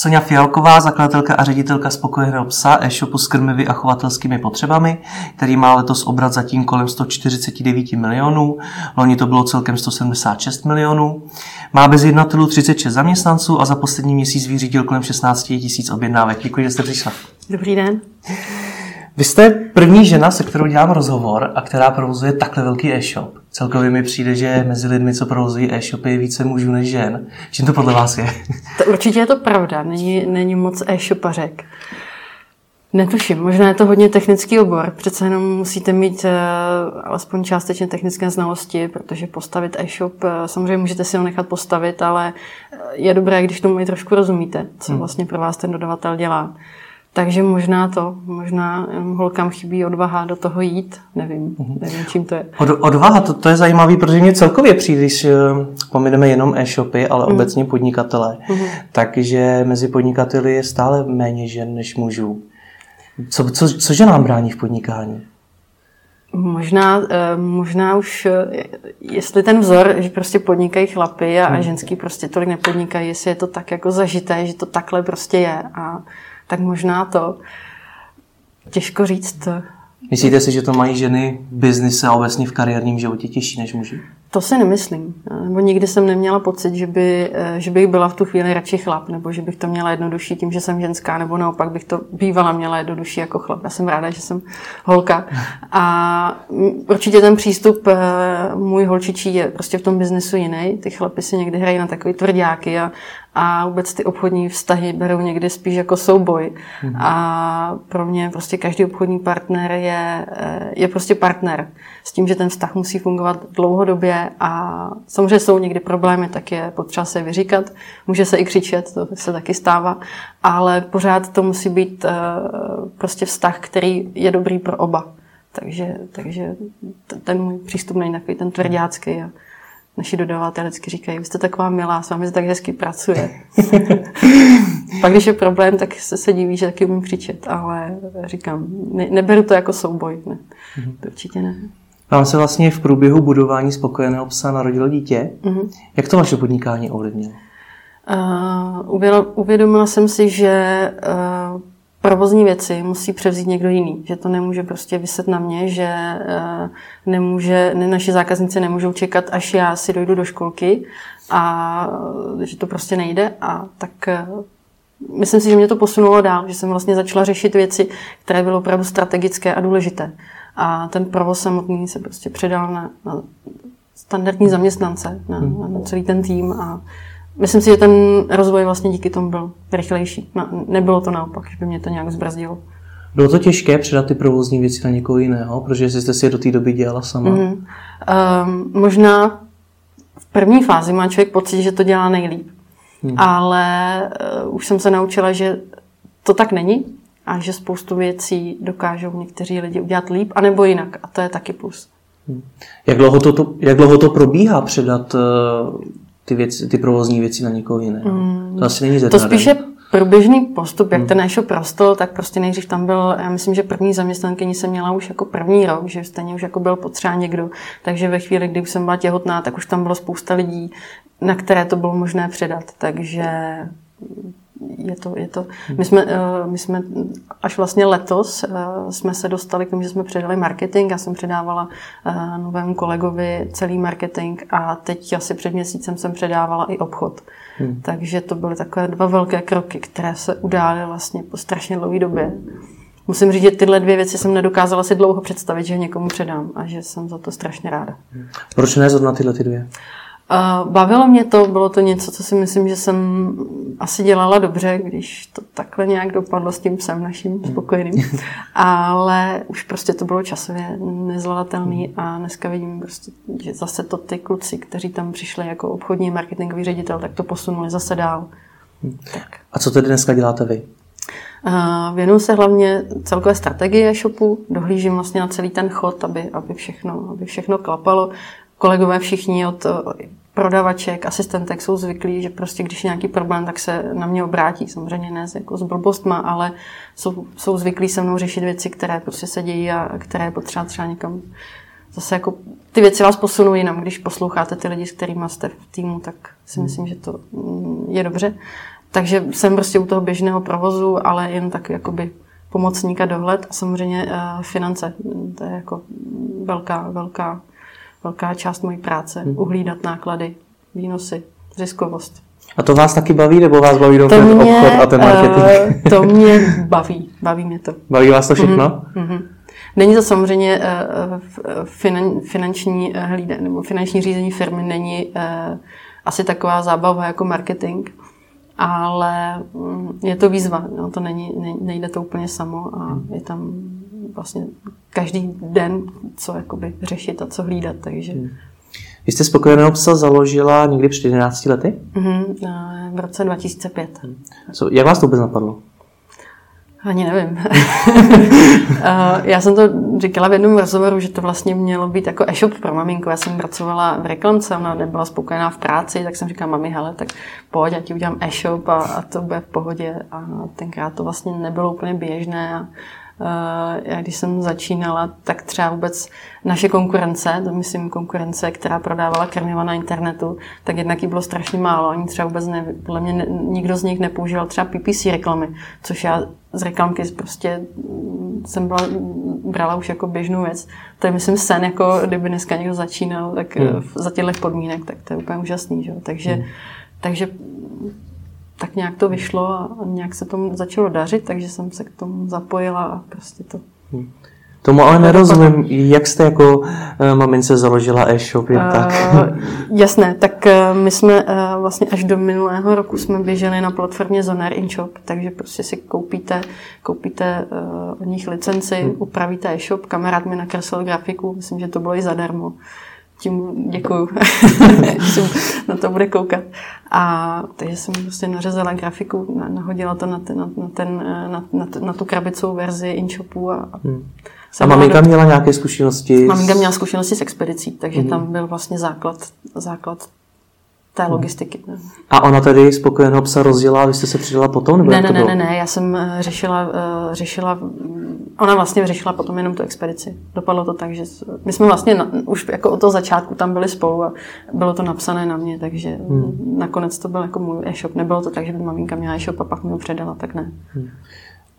Sonja Fialková, zakladatelka a ředitelka spokojeného psa e-shopu s krmivy a chovatelskými potřebami, který má letos obrat zatím kolem 149 milionů, loni to bylo celkem 176 milionů. Má bez jednatelů 36 zaměstnanců a za poslední měsíc vyřídil kolem 16 tisíc objednávek. Děkuji, že jste přišla. Dobrý den. Vy jste první žena, se kterou dělám rozhovor a která provozuje takhle velký e-shop. Celkově mi přijde, že mezi lidmi, co provozují e-shopy, je více mužů než žen. Čím to podle vás je? To určitě je to pravda, není, není moc e-shopařek. Netuším, možná je to hodně technický obor, přece jenom musíte mít uh, alespoň částečně technické znalosti, protože postavit e-shop, uh, samozřejmě můžete si ho nechat postavit, ale je dobré, když tomu i trošku rozumíte, co hmm. vlastně pro vás ten dodavatel dělá. Takže možná to, možná holkám chybí odvaha do toho jít, nevím, mhm. nevím čím to je. Od, odvaha, to, to je zajímavé, protože mě celkově přijde, když eh, pomineme jenom e-shopy, ale mm. obecně podnikatele, mm. takže mezi podnikateli je stále méně žen než mužů. Co, co, cože nám brání v podnikání? Možná, eh, možná už, eh, jestli ten vzor, že prostě podnikají chlapy a, a hmm. ženský prostě tolik nepodnikají, jestli je to tak jako zažité, že to takhle prostě je a tak možná to. Těžko říct. Myslíte si, že to mají ženy v biznise a obecně v kariérním životě těžší než muži? To si nemyslím. Nebo nikdy jsem neměla pocit, že, by, eh, že bych byla v tu chvíli radši chlap, nebo že bych to měla jednodušší tím, že jsem ženská, nebo naopak bych to bývala měla jednodušší jako chlap. Já jsem ráda, že jsem holka. A určitě ten přístup eh, můj holčičí je prostě v tom biznesu jiný. Ty chlapy si někdy hrají na takový tvrdáky a, a vůbec ty obchodní vztahy berou někdy spíš jako souboj. Mm. A pro mě prostě každý obchodní partner je, eh, je prostě partner. S tím, že ten vztah musí fungovat dlouhodobě a samozřejmě jsou někdy problémy, tak je potřeba se vyříkat. Může se i křičet, to se taky stává, ale pořád to musí být eh, prostě vztah, který je dobrý pro oba. Takže, takže ten můj přístup není takový ten tvrdácký. A, naši dodavatelé vždycky říkají, vy jste taková milá, s vámi se tak hezky pracuje. Pak, když je problém, tak se, se diví, že taky umím křičet, ale říkám, ne, neberu to jako souboj, ne. Mm-hmm. To určitě ne. Vám se vlastně v průběhu budování spokojeného psa narodilo dítě. Mm-hmm. Jak to vaše podnikání ovlivnilo? Uh, uvědomila jsem si, že uh, provozní věci musí převzít někdo jiný, že to nemůže prostě vyset na mě, že uh, nemůže, ne, naši zákazníci nemůžou čekat, až já si dojdu do školky a že to prostě nejde a tak uh, myslím si, že mě to posunulo dál, že jsem vlastně začala řešit věci, které byly opravdu strategické a důležité. A ten provoz samotný se prostě předal na, na standardní zaměstnance, na, hmm. na celý ten tým a myslím si, že ten rozvoj vlastně díky tomu byl rychlejší. Nebylo to naopak, že by mě to nějak zbrzdilo. Bylo to těžké předat ty provozní věci na někoho jiného, protože jste si je do té doby dělala sama? Mm-hmm. Um, možná v první fázi má člověk pocit, že to dělá nejlíp. Hmm. Ale uh, už jsem se naučila, že to tak není a že spoustu věcí dokážou někteří lidi udělat líp, anebo jinak. A to je taky plus. Hmm. Jak dlouho to, to, jak dlouho to probíhá předat uh, ty, věci, ty provozní věci na někoho jiného? Hmm. To asi není To spíše průběžný postup, jak hmm. ten e-shop rostl, tak prostě nejdřív tam byl, já myslím, že první zaměstnankyni jsem měla už jako první rok, že stejně už jako byl potřeba někdo, takže ve chvíli, kdy už jsem byla těhotná, tak už tam bylo spousta lidí, na které to bylo možné předat, takže je to, je to. My, jsme, eh, my jsme až vlastně letos eh, jsme se dostali k tomu, že jsme předali marketing. Já jsem předávala eh, novému kolegovi celý marketing a teď asi před měsícem jsem předávala i obchod. Hmm. Takže to byly takové dva velké kroky, které se udály vlastně po strašně dlouhé době. Musím říct, že tyhle dvě věci jsem nedokázala si dlouho představit, že někomu předám a že jsem za to strašně ráda. Proč ne zrovna tyhle ty dvě? Bavilo mě to, bylo to něco, co si myslím, že jsem asi dělala dobře, když to takhle nějak dopadlo s tím psem naším hmm. spokojeným. Ale už prostě to bylo časově nezvladatelný hmm. a dneska vidím prostě, že zase to ty kluci, kteří tam přišli jako obchodní marketingový ředitel, tak to posunuli zase dál. Hmm. Tak. A co tedy dneska děláte vy? Věnuju se hlavně celkové strategii e-shopu, dohlížím vlastně na celý ten chod, aby, aby, všechno, aby všechno klapalo. Kolegové všichni od prodavaček, asistentek jsou zvyklí, že prostě když je nějaký problém, tak se na mě obrátí. Samozřejmě ne jako s blbostma, ale jsou, jsou zvyklí se mnou řešit věci, které prostě se dějí a které je potřeba třeba někam zase jako ty věci vás posunou jinam. Když posloucháte ty lidi, s kterými jste v týmu, tak si hmm. myslím, že to mm, je dobře. takže jsem prostě u toho běžného provozu, ale jen tak jakoby pomocníka dohled a samozřejmě uh, finance. To je jako velká, velká, velká část mojí práce. Hmm. Uhlídat náklady, výnosy, ziskovost. A to vás taky baví, nebo vás baví mě, obchod a ten marketing? Uh, to mě baví, baví mě to. Baví vás to všechno? Mm-hmm. Není to samozřejmě uh, finan, finanční hlídání nebo finanční řízení firmy není uh, asi taková zábava jako marketing, ale mm, je to výzva, no, to není, ne, nejde to úplně samo a hmm. je tam vlastně každý den, co jakoby řešit a co hlídat, takže... Hmm. Vy jste spokojeného psa založila někdy před 11 lety? Mm-hmm, v roce 2005. Co, jak vás to vůbec napadlo? Ani nevím. Já jsem to říkala v jednom rozhovoru, že to vlastně mělo být jako e-shop pro maminku. Já jsem pracovala v reklamce, ona nebyla spokojená v práci, tak jsem říkala, mami, hele, tak pojď, já ti udělám e-shop a, a to bude v pohodě. A tenkrát to vlastně nebylo úplně běžné. A, Eh, já když jsem začínala, tak třeba vůbec naše konkurence, to myslím konkurence, která prodávala krmiva na internetu, tak jednak jí bylo strašně málo. Oni třeba vůbec ne, podle mě ne, nikdo z nich nepoužíval třeba PPC reklamy, což já z reklamky prostě jsem byla, brala už jako běžnou věc. To je, myslím, sen, jako kdyby dneska někdo začínal, tak hmm. za těchto podmínek, tak to je úplně úžasný. Že? Takže, hmm. takže tak nějak to vyšlo a nějak se tomu začalo dařit, takže jsem se k tomu zapojila a prostě to... Hmm. Tomu ale nerozumím, jak jste jako uh, mamince založila e-shop jen uh, tak? jasné, tak uh, my jsme uh, vlastně až do minulého roku jsme běželi na platformě Zoner InShop, takže prostě si koupíte, koupíte uh, od nich licenci, hmm. upravíte e-shop, kamarád mi nakreslil grafiku, myslím, že to bylo i zadarmo tím děkuju, že na to bude koukat. A takže jsem prostě nařezala grafiku, nahodila to na, ten, na, ten, na, na, na tu krabicovou verzi InShopu a, hmm. A maminka do... měla nějaké zkušenosti? Maminka měla zkušenosti s expedicí, takže hmm. tam byl vlastně základ, základ té hmm. logistiky. A ona tedy spokojeného psa rozdělala, vy jste se přidala potom? Nebo ne, ne, ne, ne, ne, já jsem eh, řešila, uh, řešila, ona vlastně řešila potom jenom tu expedici. Dopadlo to tak, že my jsme vlastně na, už jako od toho začátku tam byli spolu a bylo to napsané na mě, takže hmm. nakonec to byl jako můj e-shop. Nebylo to tak, že by maminka měla e-shop a pak mi ho předala, tak ne. Hmm.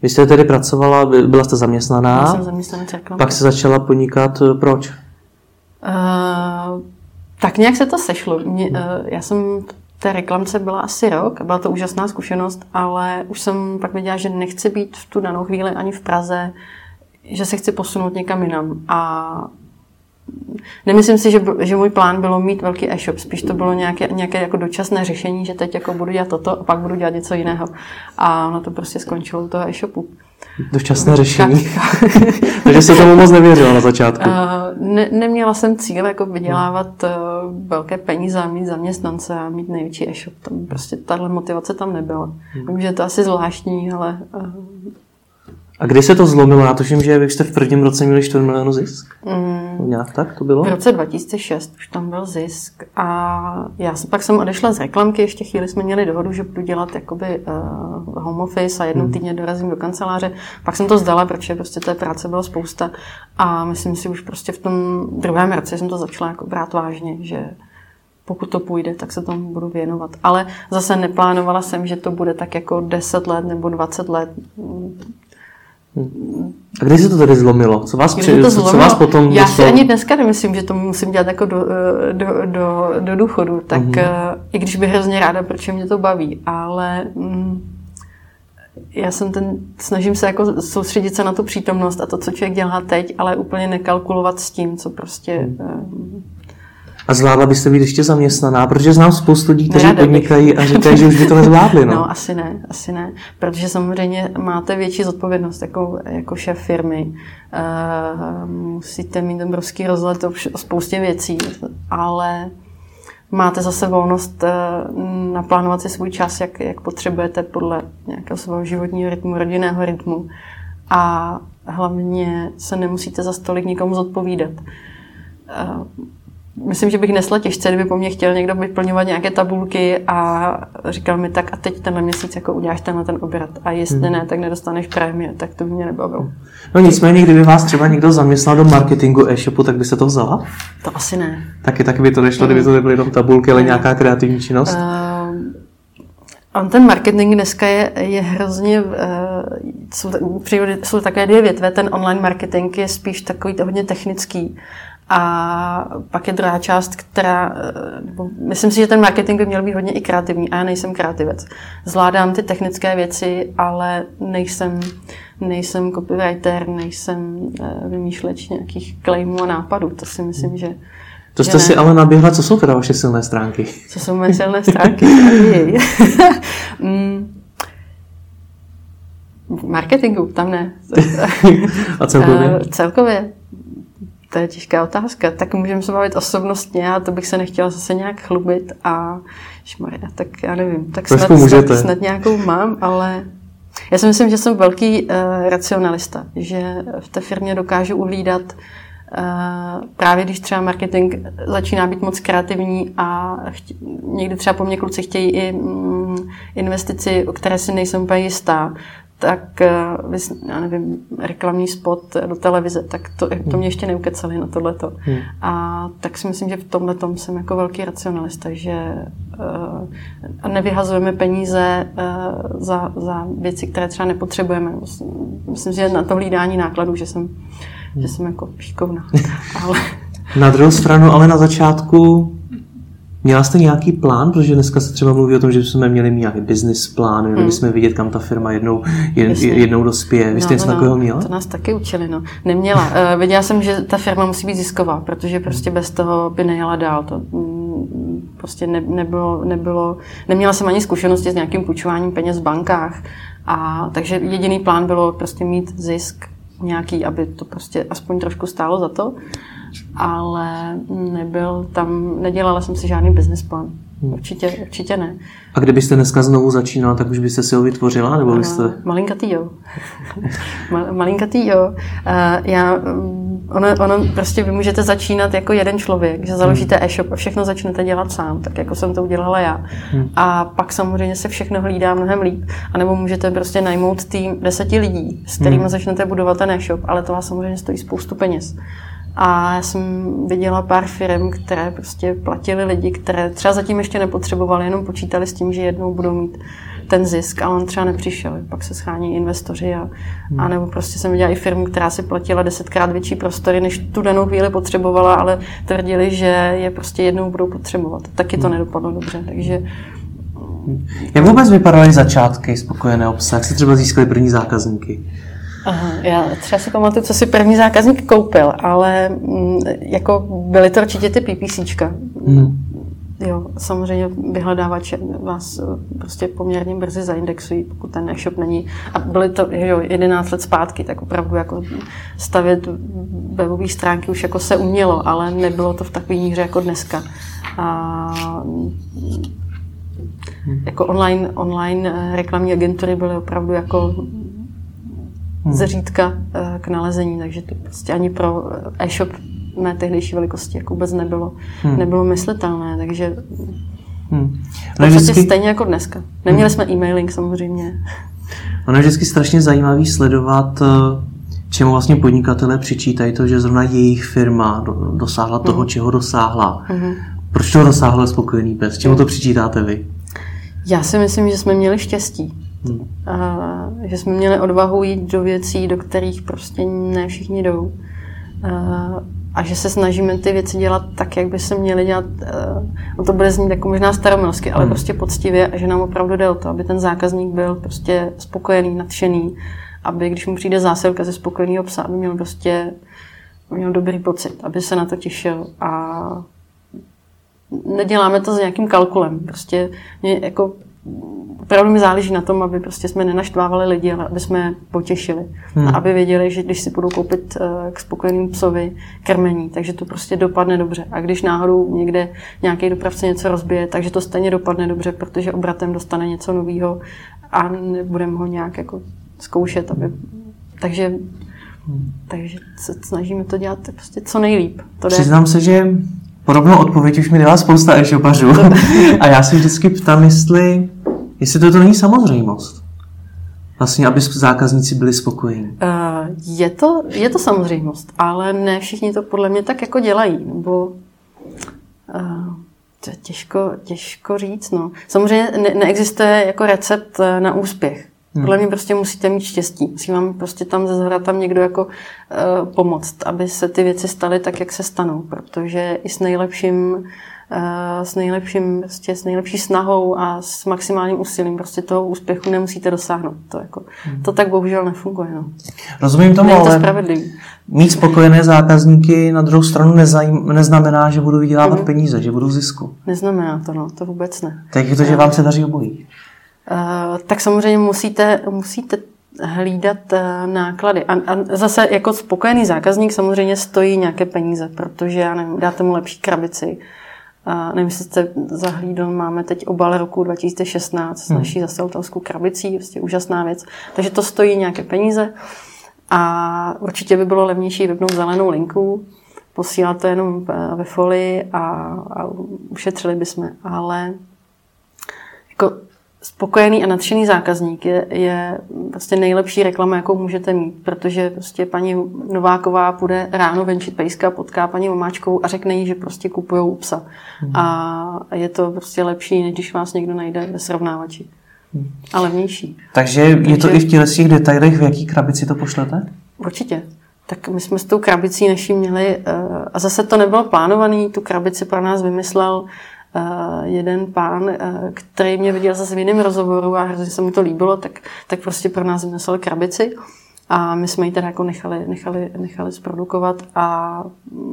Vy jste tedy pracovala, byla jste zaměstnaná? Já jsem zaměstnaná Pak se začala podnikat, eh, proč? Uh, tak nějak se to sešlo. Mě, uh, já jsem v té reklamce byla asi rok byla to úžasná zkušenost, ale už jsem pak věděla, že nechci být v tu danou chvíli ani v Praze, že se chci posunout někam jinam. A nemyslím si, že, že můj plán bylo mít velký e-shop, spíš to bylo nějaké, nějaké jako dočasné řešení, že teď jako budu dělat toto a pak budu dělat něco jiného. A ono to prostě skončilo u toho e-shopu. Dočasné řešení. Takže se tomu moc nevěřila na začátku. Uh, ne, neměla jsem cíl jako vydělávat uh, velké peníze a mít zaměstnance a mít největší e-shop. Tam prostě tahle motivace tam nebyla. Hmm. Vím, že je to asi zvláštní, ale uh, a kdy se to zlomilo? Já tuším, že vy jste v prvním roce měli 4 milionů zisk. Mm. Nějak tak to bylo? V roce 2006 už tam byl zisk a já jsem, pak jsem odešla z reklamky, ještě chvíli jsme měli dohodu, že budu dělat jakoby uh, home office a jednou mm. týdně dorazím do kanceláře. Pak jsem to zdala, protože prostě té práce bylo spousta a myslím si už prostě v tom druhém roce jsem to začala jako brát vážně, že pokud to půjde, tak se tomu budu věnovat. Ale zase neplánovala jsem, že to bude tak jako 10 let nebo 20 let. A kdy se to tady zlomilo? Co vás, při, to zlomilo? co vás potom... Já si ani dneska nemyslím, že to musím dělat jako do, do, do, do důchodu. Tak mm-hmm. i když bych hrozně ráda, protože mě to baví, ale mm, já jsem ten, snažím se jako soustředit se na tu přítomnost a to, co člověk dělá teď, ale úplně nekalkulovat s tím, co prostě... Mm. A zvládla byste být ještě zaměstnaná? Protože znám spoustu lidí, kteří podnikají a říkají, že už by to nezvládli. No. no, asi ne, asi ne. Protože samozřejmě máte větší zodpovědnost jako, jako šéf firmy. Uh, musíte mít obrovský rozhled o, o spoustě věcí, ale máte zase volnost uh, naplánovat si svůj čas, jak, jak potřebujete podle nějakého svého životního rytmu, rodinného rytmu. A hlavně se nemusíte za stolik nikomu zodpovídat. Myslím, že bych nesla těžce, kdyby po mně chtěl někdo vyplňovat nějaké tabulky a říkal mi tak a teď tenhle měsíc jako uděláš tenhle ten obrat a jestli hmm. ne, tak nedostaneš prémie, tak to by mě nebavilo. No nicméně, kdyby vás třeba někdo zaměstnal do marketingu e-shopu, tak byste to vzala? To asi ne. Taky, taky by to nešlo, kdyby to nebyly jenom tabulky, ale nějaká kreativní činnost? Uh, On ten marketing dneska je, je hrozně, uh, jsou, jsou takové dvě větve, ten online marketing je spíš takový to hodně technický. A pak je druhá část, která, eh, nebo myslím si, že ten marketing by měl být hodně i kreativní a já nejsem kreativec. Zvládám ty technické věci, ale nejsem, nejsem copywriter, nejsem vymýšleč nějakých claimů a nápadů. To si myslím, že to jste si ale naběhla, co jsou teda vaše silné stránky? Co jsou moje silné stránky? mm. Marketingu, tam ne. A celkově? Uh, celkově. To je těžká otázka. Tak můžeme se bavit osobnostně a to bych se nechtěla zase nějak chlubit a šmarja, tak já nevím. Tak snad, snad, snad nějakou mám, ale já si myslím, že jsem velký uh, racionalista, že v té firmě dokážu uhlídat Eh, právě když třeba marketing začíná být moc kreativní a chtě, někdy třeba po mně kluci chtějí i mm, investici, o které si nejsem úplně jistá, tak eh, já nevím, reklamní spot do televize, tak to, to mě ještě neukecali na tohleto. Hmm. A tak si myslím, že v tomhle tom jsem jako velký racionalista, že uh, nevyhazujeme peníze uh, za, za věci, které třeba nepotřebujeme. Myslím, že na to hlídání nákladů, že jsem že jsem jako šikovná. Ale... Na druhou stranu, ale na začátku Měla jste nějaký plán, protože dneska se třeba mluví o tom, že jsme měli mít nějaký business plán, měli hmm. jsme vidět, kam ta firma jednou, jed, jednou dospěje. Vy jste no, něco no, takového no. měla? To nás taky učili, no. Neměla. Uh, věděla jsem, že ta firma musí být zisková, protože prostě bez toho by nejela dál. To mm, prostě ne, nebylo, nebylo, neměla jsem ani zkušenosti s nějakým půjčováním peněz v bankách. A, takže jediný plán bylo prostě mít zisk nějaký, aby to prostě aspoň trošku stálo za to, ale nebyl tam, nedělala jsem si žádný business plán. Hmm. Určitě, určitě ne. A kdybyste dneska znovu začínala, tak už byste si ho vytvořila? Nebo byste... Malinkatý jo. Malinkatý jo. Uh, já, mm, ono, ono, prostě vy můžete začínat jako jeden člověk, že založíte hmm. e-shop a všechno začnete dělat sám, tak jako jsem to udělala já. Hmm. A pak samozřejmě se všechno hlídá mnohem líp. A nebo můžete prostě najmout tým deseti lidí, s kterými hmm. začnete budovat ten e-shop, ale to vás samozřejmě stojí spoustu peněz. A já jsem viděla pár firm, které prostě platili lidi, které třeba zatím ještě nepotřebovali, jenom počítali s tím, že jednou budou mít ten zisk, ale on třeba nepřišel. Pak se schání investoři a, hmm. a nebo prostě jsem viděla i firmu, která si platila desetkrát větší prostory, než tu danou chvíli potřebovala, ale tvrdili, že je prostě jednou budou potřebovat. Taky to hmm. nedopadlo dobře, takže jak vůbec vypadaly začátky spokojené obsah? Jak se třeba získali první zákazníky? Aha, já třeba si pamatuju, co si první zákazník koupil, ale mm, jako byly to určitě ty PPCčka. Hmm. Jo, samozřejmě vyhledávače vás eh, prostě poměrně brzy zaindexují, pokud ten e-shop není. A byly to jo, 11 let zpátky, tak opravdu jako stavět webové stránky už jako se umělo, ale nebylo to v takové míře jako dneska. A hmm. jako online, online eh, reklamní agentury byly opravdu jako hmm. zřídka eh, k nalezení, takže to prostě ani pro eh, e-shop mé tehdejší velikosti jako vůbec nebylo, hmm. nebylo myslitelné, takže hmm. to je vždycky... stejně jako dneska. Neměli hmm. jsme e-mailing samozřejmě. Ono je vždycky strašně zajímavý sledovat, eh, čemu vlastně podnikatelé přičítají to, že zrovna jejich firma dosáhla toho, hmm. čeho dosáhla. Hmm. Proč to dosáhla spokojený pes? Čemu to přičítáte vy? Já si myslím, že jsme měli štěstí. Hmm. A, že jsme měli odvahu jít do věcí, do kterých prostě ne všichni jdou. A, a že se snažíme ty věci dělat tak, jak by se měly dělat. No to bude znít jako možná staromilsky, ale hmm. prostě poctivě a že nám opravdu jde o to, aby ten zákazník byl prostě spokojený, nadšený, aby když mu přijde zásilka ze spokojeného psa, aby měl prostě měl dobrý pocit, aby se na to těšil a neděláme to s nějakým kalkulem. Prostě mě jako opravdu mi záleží na tom, aby prostě jsme nenaštvávali lidi, ale aby jsme potěšili. Hmm. A aby věděli, že když si budou koupit uh, k spokojeným psovi krmení, takže to prostě dopadne dobře. A když náhodou někde nějaký dopravce něco rozbije, takže to stejně dopadne dobře, protože obratem dostane něco nového a nebudeme ho nějak jako zkoušet, aby... Takže hmm. Takže se snažíme to dělat prostě co nejlíp. To Přiznám se, že podobnou odpověď už mi dala spousta e-shopařů. a já si vždycky ptám, jestli Jestli to, to není samozřejmost. Vlastně, aby zákazníci byli spokojení. Uh, je, to, je to samozřejmost, ale ne všichni to podle mě tak jako dělají. Nebo uh, To je těžko, těžko říct. No. Samozřejmě ne, neexistuje jako recept eh, na úspěch. Hmm. Podle mě prostě musíte mít štěstí. Musí vám prostě tam ze zhora tam někdo jako uh, pomoct, aby se ty věci staly tak, jak se stanou. Protože i s nejlepším, uh, s nejlepším, prostě s nejlepší snahou a s maximálním úsilím prostě toho úspěchu nemusíte dosáhnout. To, jako, hmm. to tak bohužel nefunguje. No. Rozumím tomu, Není to ale spravedlivý. mít spokojené zákazníky na druhou stranu nezajím, neznamená, že budu vydělávat hmm. peníze, že budu v zisku. Neznamená to, no, to vůbec ne. Tak je to, že vám se daří obojí. Uh, tak samozřejmě musíte, musíte hlídat uh, náklady. A, a zase jako spokojený zákazník samozřejmě stojí nějaké peníze, protože já nevím, dáte mu lepší krabici. Uh, nevím, jestli jste zahlídl, máme teď obal roku 2016 s hmm. naší zasiltelskou krabicí, prostě úžasná věc. Takže to stojí nějaké peníze a určitě by bylo levnější vypnout zelenou linku, posílat to jenom ve folii a, a ušetřili bychom. Ale jako spokojený a nadšený zákazník je, je prostě nejlepší reklama, jakou můžete mít, protože prostě paní Nováková půjde ráno venčit pejska, potká paní Omáčkou a řekne jí, že prostě kupují psa. Hmm. A je to prostě lepší, než když vás někdo najde ve srovnávači. Hmm. A levnější. Takže je to i v těch detailech, v jaký krabici to pošlete? Určitě. Tak my jsme s tou krabicí naší měli, eh, a zase to nebylo plánovaný, tu krabici pro nás vymyslel jeden pán, uh, který mě viděl zase v jiném rozhovoru a hrozně se mu to líbilo, tak, tak prostě pro nás vymyslel krabici. A my jsme ji teda jako nechali, nechali, nechali zprodukovat a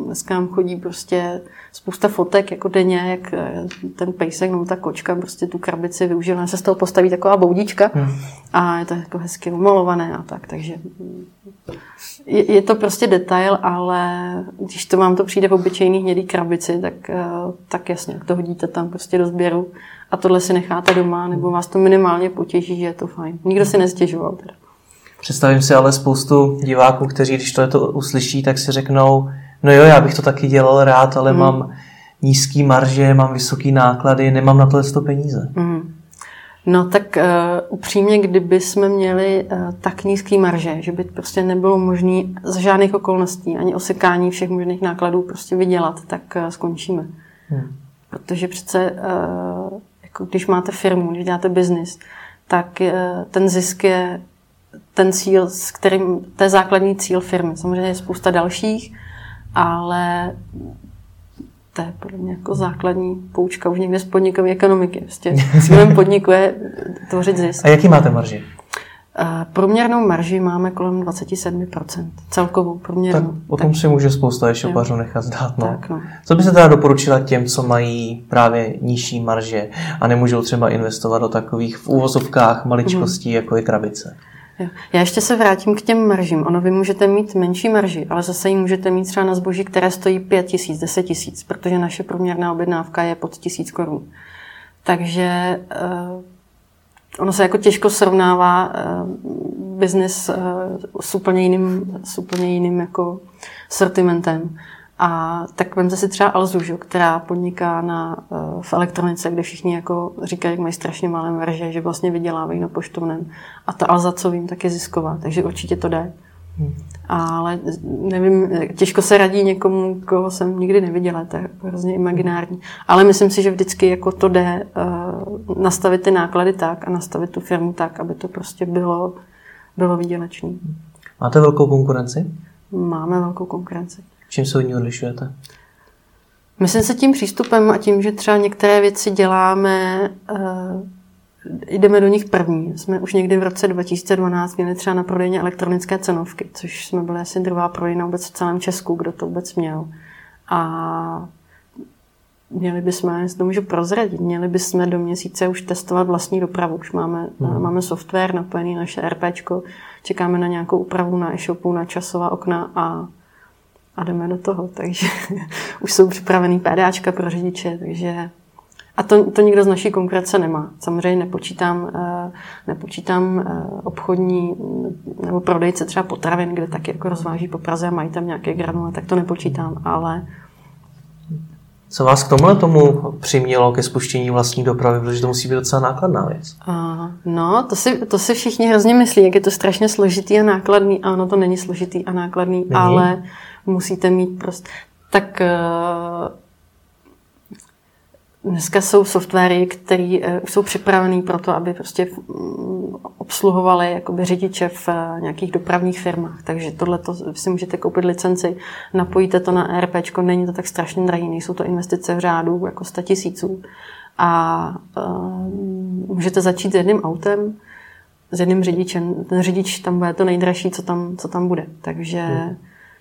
dneska nám chodí prostě spousta fotek jako denně, jak eh, ten pejsek nebo ta kočka prostě tu krabici využila. Se z toho postaví taková boudička hmm. a je to jako hezky umalované a tak, takže je, je to prostě detail, ale když to vám to přijde v obyčejný hnědý krabici, tak, eh, tak jasně, to hodíte tam prostě do sběru a tohle si necháte doma, nebo vás to minimálně potěší, že je to fajn. Nikdo si nestěžoval teda. Představím si ale spoustu diváků, kteří když to uslyší, tak si řeknou, no jo, já bych to taky dělal rád, ale mm. mám nízký marže, mám vysoký náklady, nemám na to to peníze. Mm. No tak uh, upřímně, kdyby jsme měli uh, tak nízký marže, že by prostě nebylo možné za žádných okolností ani osekání všech možných nákladů prostě vydělat, tak uh, skončíme. Hmm. Protože přece, uh, jako když máte firmu, když děláte biznis, tak uh, ten zisk je ten cíl, s kterým, to je základní cíl firmy. Samozřejmě je spousta dalších, ale to je podle mě jako základní poučka už někde z podnikové ekonomiky. Prostě cílem podniku je tvořit zisk. A jaký máte marži? Průměrnou marži máme kolem 27%. Celkovou průměrnou. Tak o tom tak. si může spousta ještě opařů nechat zdát. No. Tak, no. Co by se teda doporučila těm, co mají právě nižší marže a nemůžou třeba investovat do takových v úvozovkách maličkostí, mm. jako je krabice? Já ještě se vrátím k těm maržím. Ono vy můžete mít menší marži, ale zase ji můžete mít třeba na zboží, které stojí 5 tisíc, 10 tisíc, protože naše průměrná objednávka je pod tisíc korun. Takže uh, ono se jako těžko srovnává uh, biznis uh, s úplně jiným, s úplně jiným jako sortimentem. A tak vemte si třeba Alzu, že, která podniká na, eh, v elektronice, kde všichni jako říkají, jak mají strašně malé marže, že vlastně vydělávají na poštovném. A ta Alza, co vím, tak je zisková, takže určitě to jde. Hmm. Ale nevím, těžko se radí někomu, koho jsem nikdy neviděla, to je hrozně imaginární. Ale myslím si, že vždycky jako to jde uh, nastavit ty náklady tak a nastavit tu firmu tak, aby to prostě bylo, bylo výdělečné. Máte velkou konkurenci? Máme velkou konkurenci. Čím se od ní odlišujete? Myslím se tím přístupem a tím, že třeba některé věci děláme, uh, jdeme do nich první. Jsme už někdy v roce 2012 měli třeba na prodejně elektronické cenovky, což jsme byli asi druhá prodejna vůbec v celém Česku, kdo to vůbec měl. A měli bychom, jestli to můžu prozradit, měli bychom do měsíce už testovat vlastní dopravu. Už máme, hmm. máme software napojený naše RPčko, čekáme na nějakou úpravu na e-shopu, na časová okna a a jdeme do toho. Takže už jsou připravený PDAčka pro řidiče, takže a to, to nikdo z naší konkurence nemá. Samozřejmě nepočítám, eh, nepočítám eh, obchodní nebo prodejce třeba potravin, kde taky jako rozváží po Praze a mají tam nějaké granule, tak to nepočítám, ale co vás k tomuhle tomu přimělo ke spuštění vlastní dopravy, protože to musí být docela nákladná věc? Uh, no, to si, to si všichni hrozně myslí, jak je to strašně složitý a nákladný a ono to není složitý a nákladný, není? ale musíte mít prostě... Tak uh, Dneska jsou softwary, které uh, jsou připravené pro to, aby prostě um, obsluhovaly jakoby řidiče v uh, nějakých dopravních firmách. Takže tohle si můžete koupit licenci, napojíte to na ERP, není to tak strašně drahý, nejsou to investice v řádu jako 100 tisíců. A uh, můžete začít s jedným autem, s jedním řidičem. Ten řidič tam bude to nejdražší, co tam, co tam bude. Takže, hmm.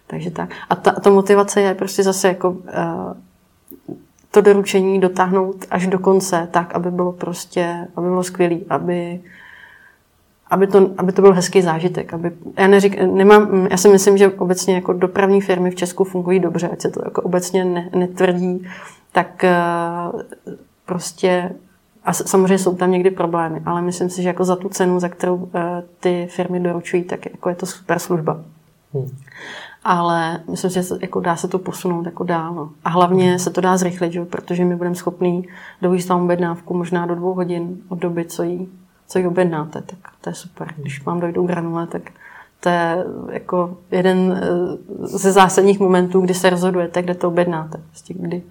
Takže tak. A ta, ta motivace je prostě zase jako uh, to doručení dotáhnout až do konce, tak, aby bylo prostě, aby bylo skvělý, aby, aby to, aby to byl hezký zážitek. Aby, já, neřík, nemám, já si myslím, že obecně jako dopravní firmy v Česku fungují dobře, ať se to jako obecně ne, netvrdí, tak uh, prostě a samozřejmě jsou tam někdy problémy, ale myslím si, že jako za tu cenu, za kterou uh, ty firmy doručují, tak jako je to super služba. Hmm. Ale myslím si, že se, jako dá se to posunout jako dál. No. A hlavně se to dá zrychlit, že? protože my budeme schopní dovíst tam objednávku možná do dvou hodin od doby, co ji, co jí objednáte. Tak to je super. Když vám dojdou granule, tak to je jako jeden eh, ze zásadních momentů, kdy se rozhodujete, kde to objednáte. Prostě kdy,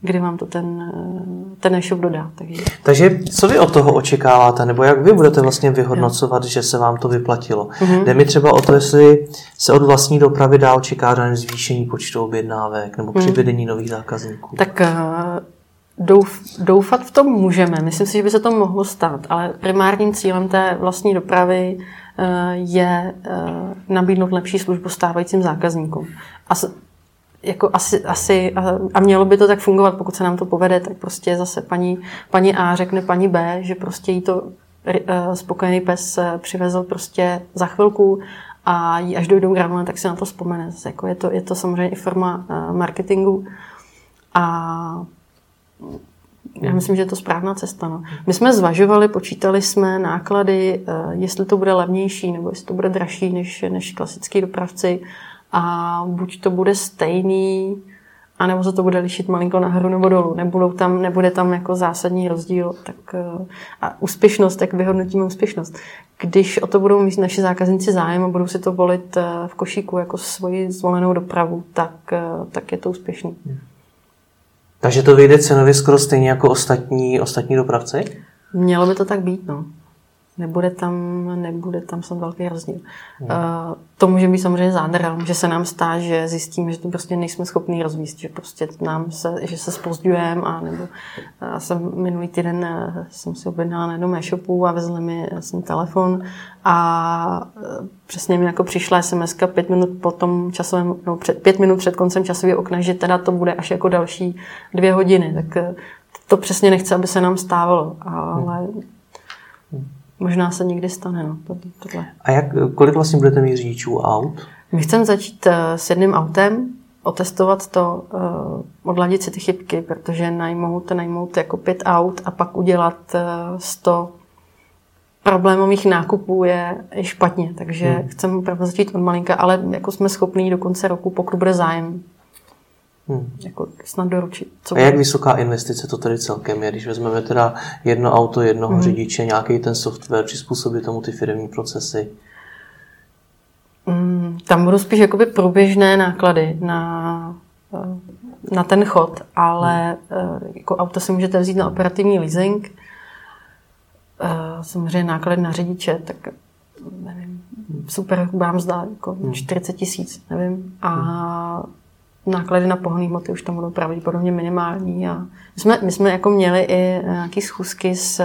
kdy vám to ten, ten e-shop dodá. Takže... takže co vy od toho očekáváte, nebo jak vy budete vlastně vyhodnocovat, jo. že se vám to vyplatilo? Mm-hmm. Jde mi třeba o to, jestli se od vlastní dopravy dá očekávat zvýšení počtu objednávek nebo mhm. přivedení mm. nových zákazníků. Tak eh, douf, doufat v tom můžeme. Myslím si, že by se to mohlo stát, ale primárním cílem té vlastní dopravy eh, je eh, nabídnout lepší službu stávajícím zákazníkům. A jako asi, asi a mělo by to tak fungovat, pokud se nám to povede, tak prostě zase paní, paní A řekne paní B, že prostě jí to eh, spokojený pes eh, přivezl prostě za chvilku a jí až dojdou granule, tak si na to vzpomene. Zase jako je, to, je to samozřejmě i forma eh, marketingu a já myslím, že je to správná cesta. No. My jsme zvažovali, počítali jsme náklady, jestli to bude levnější nebo jestli to bude dražší než, než klasický dopravci a buď to bude stejný, anebo se to bude lišit malinko nahoru nebo dolů. Nebudou tam, nebude tam jako zásadní rozdíl. Tak, eh, a úspěšnost, tak vyhodnotíme úspěšnost. Když o to budou mít naši zákazníci zájem a budou si to volit eh, v košíku jako svoji zvolenou dopravu, tak, eh, tak je to úspěšný. Takže to vyjde cenově skoro stejně jako ostatní, ostatní dopravci? Mělo by to tak být, no nebude tam, nebude tam snad velký rozdíl. Hmm. Uh, to může být samozřejmě zádrhel, může se nám stát, že zjistíme, že to prostě nejsme schopni rozvíjet, že prostě nám se, že se spozdujeme a nebo já jsem minulý týden eh, jsem si objednala na jednom e-shopu a vezli mi jsem telefon a eh, přesně mi jako přišla sms pět minut po tom časovém, no před, pět minut před koncem časového okna, že teda to bude až jako další dvě hodiny, tak to přesně nechce, aby se nám stávalo, ale hmm Možná se někdy stane. No, tohle. A jak, kolik vlastně budete mít řidičů aut? My chceme začít eh, s jedným autem, otestovat to, uh, odladit si ty chybky, protože najmout, najmout jako pět aut a pak udělat uh, 100 problémových nákupů je, je špatně. Takže hmm. chceme opravdu začít od malinka, ale jako jsme schopní do konce roku, pokud bude zájem, Hmm. Jako snad doručit. Co a jak vysoká investice to tedy celkem je, když vezmeme teda jedno auto, jednoho hmm. řidiče, nějaký ten software, přizpůsobit tomu ty firmní procesy? Hmm, tam budou spíš jakoby průběžné náklady na, eh, na ten chod, ale hmm. jako auto si můžete vzít na operativní leasing, eh, samozřejmě náklady na řidiče, tak nevím, super vám zdá jako 40 hmm. tisíc, nevím. A hmm náklady na pohonné hmoty už tam budou pravděpodobně minimální. A my jsme, my jsme jako měli i nějaké schůzky s,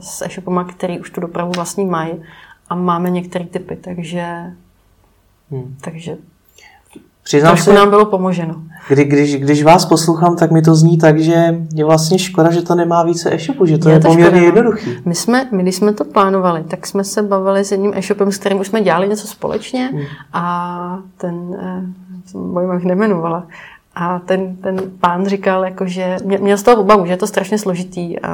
s e-shopama, který už tu dopravu vlastní mají a máme některé typy, takže, hmm. takže Přiznám se, nám bylo pomoženo. Kdy, když, když vás poslouchám, tak mi to zní tak, že je vlastně škoda, že to nemá více e-shopu, že to je, je to poměrně škoda. No. jednoduchý. My, jsme, my, když jsme to plánovali, tak jsme se bavili s jedním e-shopem, s kterým už jsme dělali něco společně hmm. a ten eh, bojím, abych nemenovala. A ten, ten pán říkal, jako, že měl z toho obavu, že je to strašně složitý. A,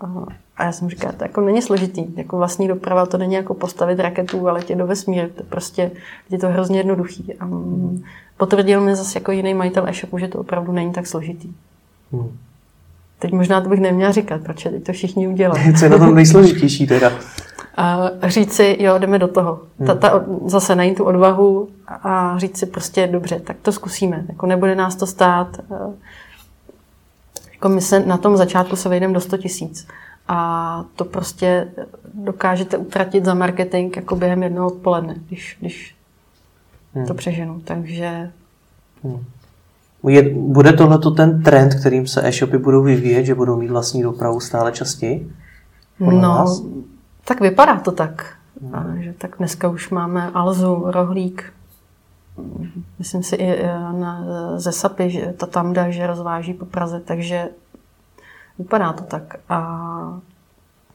a, a já jsem říkal, to jako není složitý. Jako vlastní doprava to není jako postavit raketu a letět do vesmíru. To prostě je to hrozně jednoduchý. A potvrdil mi zase jako jiný majitel e-shopu, že to opravdu není tak složitý. Hmm. Teď možná to bych neměla říkat, proč teď to všichni udělají. Co je na tom nejsložitější teda? a říct si, jo, jdeme do toho. Ta, ta, zase najít tu odvahu a říct si prostě, dobře, tak to zkusíme. Jako nebude nás to stát. Jako my se na tom začátku se vejdeme do 100 tisíc. A to prostě dokážete utratit za marketing jako během jednoho odpoledne, když, když hmm. to přeženu. Takže... Hmm. Je, bude tohle ten trend, kterým se e-shopy budou vyvíjet, že budou mít vlastní dopravu stále častěji? no, vás? Tak vypadá to tak. Hmm. A, že tak dneska už máme Alzu, Rohlík, myslím si i na, ze Sapy, že ta tam dá, že rozváží po Praze, takže vypadá to tak. A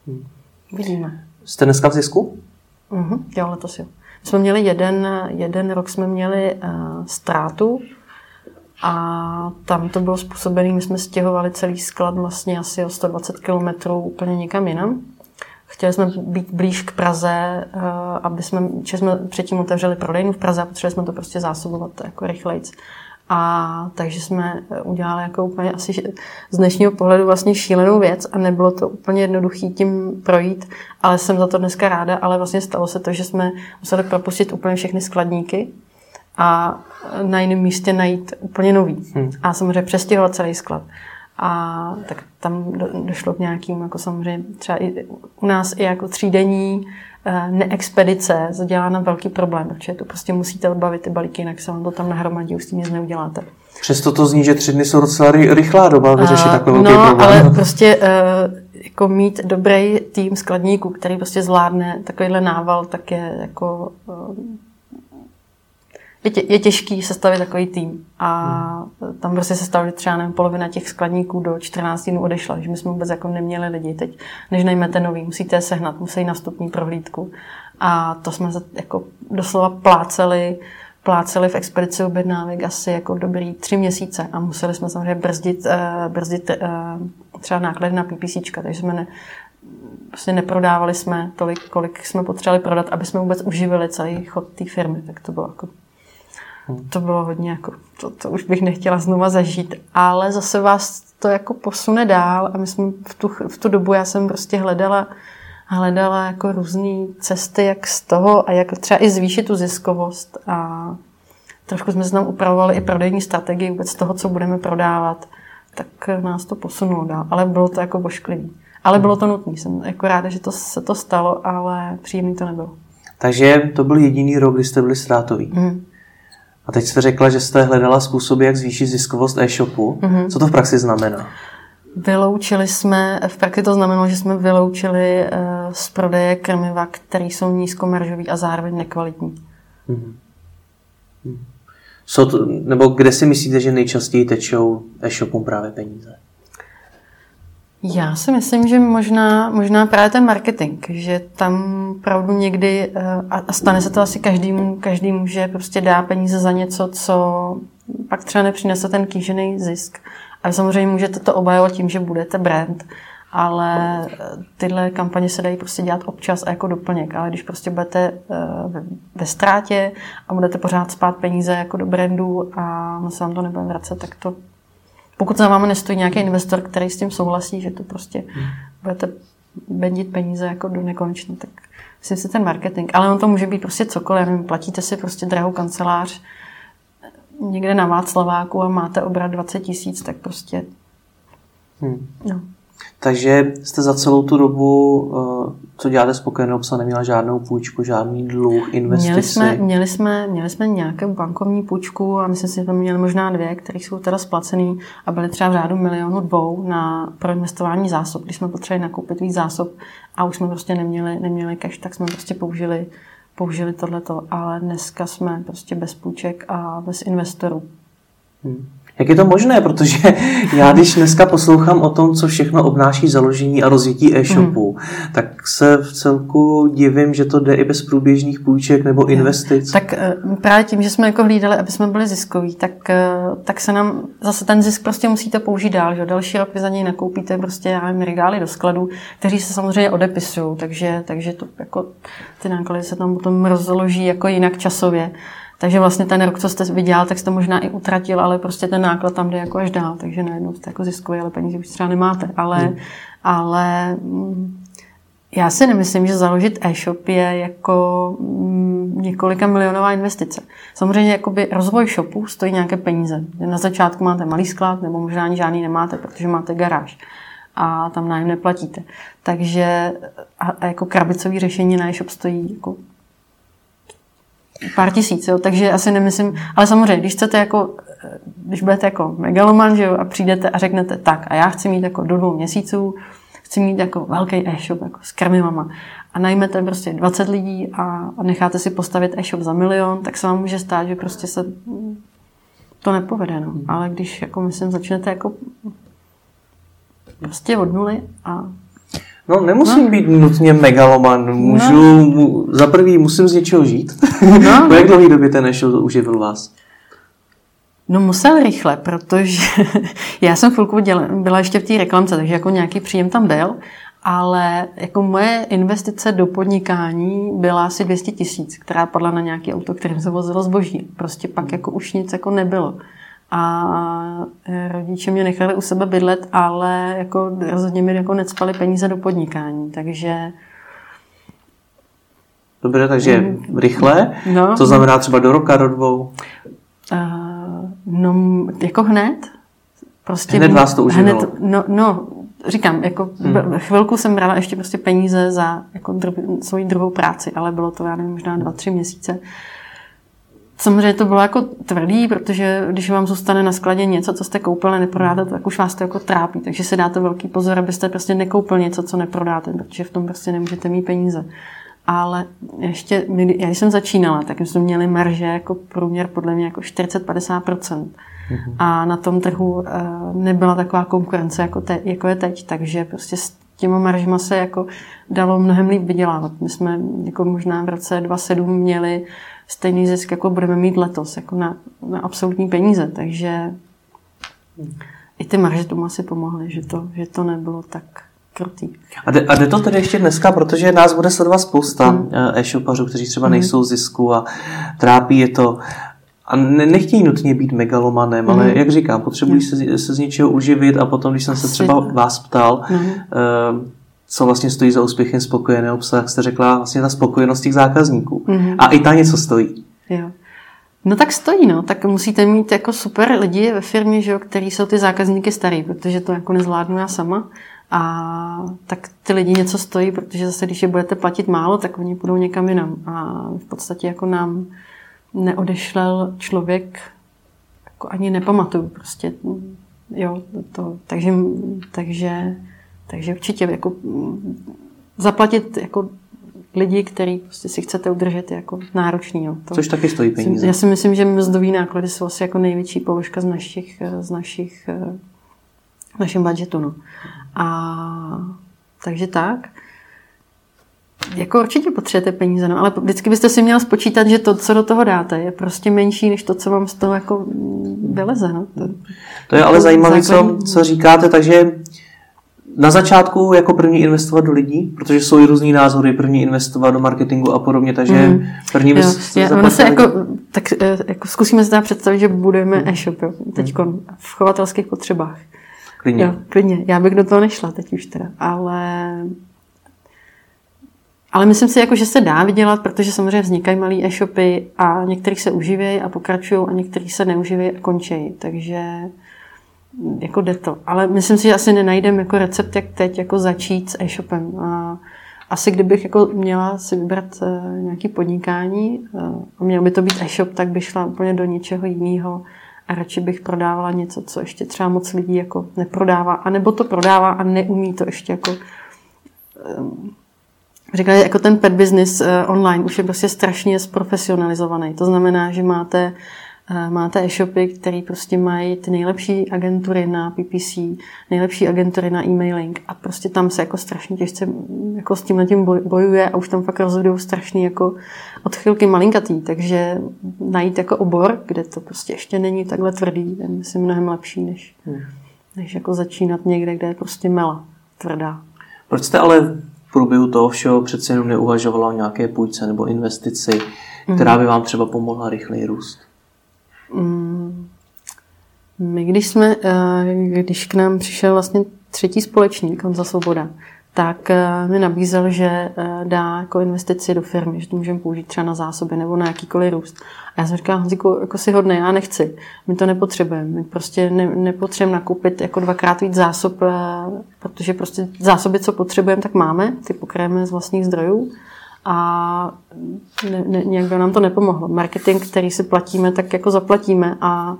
hmm. vidíme. Jste dneska v zisku? Mhm, jo, letos jo. My jsme měli jeden, jeden rok jsme měli uh, ztrátu a tam to bylo způsobené, my jsme stěhovali celý sklad vlastně asi o 120 km úplně někam jinam. Chtěli jsme být blíž k Praze, eh, aby jsme, že jsme předtím otevřeli prodejnu v Praze a potřebovali jsme to prostě zásobovat jako rychlejc. A takže jsme udělali jako úplně asi z dnešního pohledu vlastně šílenou věc a nebylo to úplně jednoduchý tím projít, ale jsem za to dneska ráda, ale vlastně stalo se to, že jsme museli propustit úplně všechny skladníky a na jiném místě najít úplně nový. Hmm. A samozřejmě přestěhovat celý sklad. A tak tam došlo k nějakým, jako samozřejmě třeba i u nás i jako třídenní eh, neexpedice zadělá nám velký problém, protože to prostě musíte odbavit ty balíky, jinak se vám to tam nahromadí, už s tím nic neuděláte. Přesto to zní, že tři dny jsou docela rychlá doba vyřešit takový no, problém. ale prostě uh, jako mít dobrý tým skladníků, který prostě zvládne takovýhle nával, tak je jako je, tě, je těžký sestavit takový tým. A hmm. tam prostě se že třeba nevím, polovina těch skladníků do 14 dnů odešla, že my jsme vůbec jako neměli lidi. Teď, než najmete nový, musíte je sehnat, musí na vstupní prohlídku. A to jsme jako doslova pláceli, pláceli v expedici objednávek asi jako dobrý tři měsíce a museli jsme samozřejmě brzdit, uh, brzdit uh, třeba náklady na PPC, takže jsme ne, prostě neprodávali jsme tolik, kolik jsme potřebovali prodat, aby jsme vůbec uživili celý chod té firmy. Tak to bylo jako to bylo hodně jako, to, to už bych nechtěla znova zažít, ale zase vás to jako posune dál a my jsme v tu, v tu dobu já jsem prostě hledala, hledala jako různé cesty, jak z toho a jak třeba i zvýšit tu ziskovost a trošku jsme se tam upravovali i prodejní strategii vůbec toho, co budeme prodávat, tak nás to posunulo dál, ale bylo to jako bošklivý. Ale bylo to nutné, jsem jako ráda, že to se to stalo, ale příjemný to nebylo. Takže to byl jediný rok, kdy jste byli ztrátový. Mm. A teď jste řekla, že jste hledala způsoby, jak zvýšit ziskovost e-shopu. Mm-hmm. Co to v praxi znamená? Vyloučili jsme, v praxi to znamenalo, že jsme vyloučili uh, z prodeje krmiva, které jsou nízkomaržový a zároveň nekvalitní. Mm-hmm. Co to, nebo kde si myslíte, že nejčastěji tečou e-shopům právě peníze? Já si myslím, že možná, možná právě ten marketing, že tam pravdu někdy, eh, a stane se to asi každému, každému, že prostě dá peníze za něco, co pak třeba nepřinese ten kýžený zisk. A samozřejmě můžete to obhajovat tím, že budete brand, ale eh, tyhle kampaně se dají prostě dělat občas a jako doplněk. Ale když prostě budete eh, ve ztrátě a budete pořád spát peníze jako do brandu a se vám to nebude vracet, tak to pokud za vámi nestojí nějaký investor, který s tím souhlasí, že to prostě hmm. budete bendit peníze jako do nekonečna, tak myslím si ten marketing. Ale on to může být prostě cokoliv. Nevím, platíte si prostě drahou kancelář někde na Václaváku a máte obrat 20 tisíc, tak prostě hmm. no. Takže jste za celou tu dobu, eh, co děláte spokojenou psa, neměla žádnou půjčku, žádný dluh, investici? Měli jsme, měli jsme, měli jsme nějakou bankovní půjčku a myslím si, že jsme měli možná dvě, které jsou teda splacený a byly třeba v řádu milionu dvou na proinvestování zásob. Když jsme potřebovali nakoupit víc zásob a už jsme prostě neměli, neměli cash, tak jsme prostě použili, použili tohleto. Ale dneska jsme prostě bez půjček a bez investorů. Hmm. Jak je to možné? Protože já, když dneska poslouchám o tom, co všechno obnáší založení a rozjetí e-shopu, hmm. tak se v celku divím, že to jde i bez průběžných půjček nebo investic. Tak eh, právě tím, že jsme jako hlídali, aby jsme byli ziskoví, tak, eh, tak se nám zase ten zisk prostě musíte použít dál. Že? Další rok vy za něj nakoupíte prostě já nevím, regály do skladu, kteří se samozřejmě odepisují, takže, takže to jako, ty náklady se tam potom rozloží jako jinak časově. Takže vlastně ten rok, co jste vydělal, tak jste možná i utratil, ale prostě ten náklad tam jde jako až dál, takže najednou jste jako ziskový, ale peníze už třeba nemáte. Ale, hmm. ale mm, já si nemyslím, že založit e-shop je jako mm, několika milionová investice. Samozřejmě jakoby rozvoj shopu stojí nějaké peníze. Na začátku máte malý sklad, nebo možná ani žádný nemáte, protože máte garáž a tam nájem neplatíte. Takže a, a jako krabicový řešení na e-shop stojí jako pár tisíc, jo? takže asi nemyslím, ale samozřejmě, když chcete jako, když budete jako megaloman, že jo, a přijdete a řeknete tak a já chci mít jako do dvou měsíců, chci mít jako velký e-shop jako s krmivama a najmete prostě 20 lidí a, a necháte si postavit e-shop za milion, tak se vám může stát, že prostě se to nepovede, no. Ale když, jako myslím, začnete jako prostě od nuly a No, nemusím no. být nutně megaloman. Můžu, no. mu, za prvý musím z něčeho žít. No. po jak dlouhý době ten e-shop uživil vás? No musel rychle, protože já jsem chvilku děla, byla ještě v té reklamce, takže jako nějaký příjem tam byl, ale jako moje investice do podnikání byla asi 200 tisíc, která padla na nějaký auto, kterým se vozilo zboží. Prostě pak jako už nic jako nebylo. A rodiče mě nechali u sebe bydlet, ale jako rozhodně mi jako necpali peníze do podnikání, takže Dobře, takže mm. rychle. No. To znamená třeba do roka, do dvou? Uh, no, jako hned. Prostě hned vás to uživilo? Hned, no, no, říkám, jako hmm. chvilku jsem brala ještě prostě peníze za jako dru, svoji druhou práci, ale bylo to, já nevím, možná dva, tři měsíce. Samozřejmě to bylo jako tvrdý, protože když vám zůstane na skladě něco, co jste koupili, neprodáte, tak už vás to jako trápí. Takže si dáte velký pozor, abyste prostě nekoupil něco, co neprodáte, protože v tom prostě nemůžete mít peníze. Ale ještě, já když jsem začínala, tak jsme měli marže jako průměr podle mě jako 40-50%. Mm-hmm. A na tom trhu eh, nebyla taková konkurence, jako, te, jako je teď, takže prostě s těma maržima se jako dalo mnohem líp vydělávat. My jsme jako možná v roce 2007 měli stejný zisk, jako budeme mít letos, jako na, na absolutní peníze, takže i ty marže tomu asi pomohly, že to, že to nebylo tak krutý. A jde, a jde to tedy ještě dneska, protože nás bude sledovat spousta hmm. e-shopařů, kteří třeba nejsou zisku a trápí je to a ne, nechtějí nutně být megalomanem, mm. ale jak říkám, potřebují se, se z něčeho uživit a potom, když jsem se třeba vás ptal, mm. uh, co vlastně stojí za úspěchem spokojeného obsah, jste řekla vlastně ta spokojenost těch zákazníků. Mm. A i ta něco stojí. Jo. No tak stojí, no. Tak musíte mít jako super lidi ve firmě, že jo, který jsou ty zákazníky starý, protože to jako nezvládnu já sama. A tak ty lidi něco stojí, protože zase, když je budete platit málo, tak oni půjdou někam jinam. A v podstatě jako nám neodešlel člověk, jako ani nepamatuju prostě, jo, to, takže, takže, takže určitě jako zaplatit jako lidi, který prostě si chcete udržet, je jako náročný. Jo. To, Což taky stojí peníze. Já si myslím, že mzdový náklady jsou asi jako největší položka z našich, z našich našem budžetu. No. A takže tak jako určitě potřebujete peníze, no, ale vždycky byste si měl spočítat, že to, co do toho dáte, je prostě menší, než to, co vám z toho jako vyleze. No. To, to je ale zajímavé, co, co říkáte, takže na začátku jako první investovat do lidí, protože jsou i různý názory, první investovat do marketingu a podobně, takže mm. první bys Já, se jako, tak eh, jako zkusíme si teda představit, že budujeme mm. e-shop, jo, teď mm. v chovatelských potřebách. Klidně. Jo, klidně. Já bych do toho nešla teď už teda, ale ale myslím si, jako, že se dá vydělat, protože samozřejmě vznikají malé e-shopy a některých se uživějí a pokračují a některých se neuživějí a končí. Takže jako jde to. Ale myslím si, že asi nenajdeme jako recept, jak teď jako začít s e-shopem. A asi kdybych jako měla si vybrat uh, nějaký podnikání uh, a měl by to být e-shop, tak bych šla úplně do něčeho jiného a radši bych prodávala něco, co ještě třeba moc lidí jako neprodává, anebo to prodává a neumí to ještě jako um, Říkali, jako ten pet business online už je prostě strašně zprofesionalizovaný. To znamená, že máte, máte e-shopy, které prostě mají ty nejlepší agentury na PPC, nejlepší agentury na e-mailing a prostě tam se jako strašně těžce jako s tím tím bojuje a už tam fakt rozhodují strašný jako odchylky malinkatý, takže najít jako obor, kde to prostě ještě není takhle tvrdý, je myslím mnohem lepší, než, hmm. než jako začínat někde, kde je prostě mela tvrdá. Proč jste ale průběhu toho všeho přece jenom neuvažovala o nějaké půjčce nebo investici, která by vám třeba pomohla rychleji růst? Mm. My, když jsme, eh, když k nám přišel vlastně třetí společník, on za Svoboda, tak eh, mi nabízel, že eh, dá jako investici do firmy, že to můžeme použít třeba na zásoby nebo na jakýkoliv růst. A já jsem říkala, Honzíku, jako si hodný, já nechci. My to nepotřebujeme. My prostě ne, nepotřebujeme nakupit jako dvakrát víc zásob, protože prostě zásoby, co potřebujeme, tak máme, ty pokryjeme z vlastních zdrojů a ne, ne, nějak by nám to nepomohlo. Marketing, který si platíme, tak jako zaplatíme a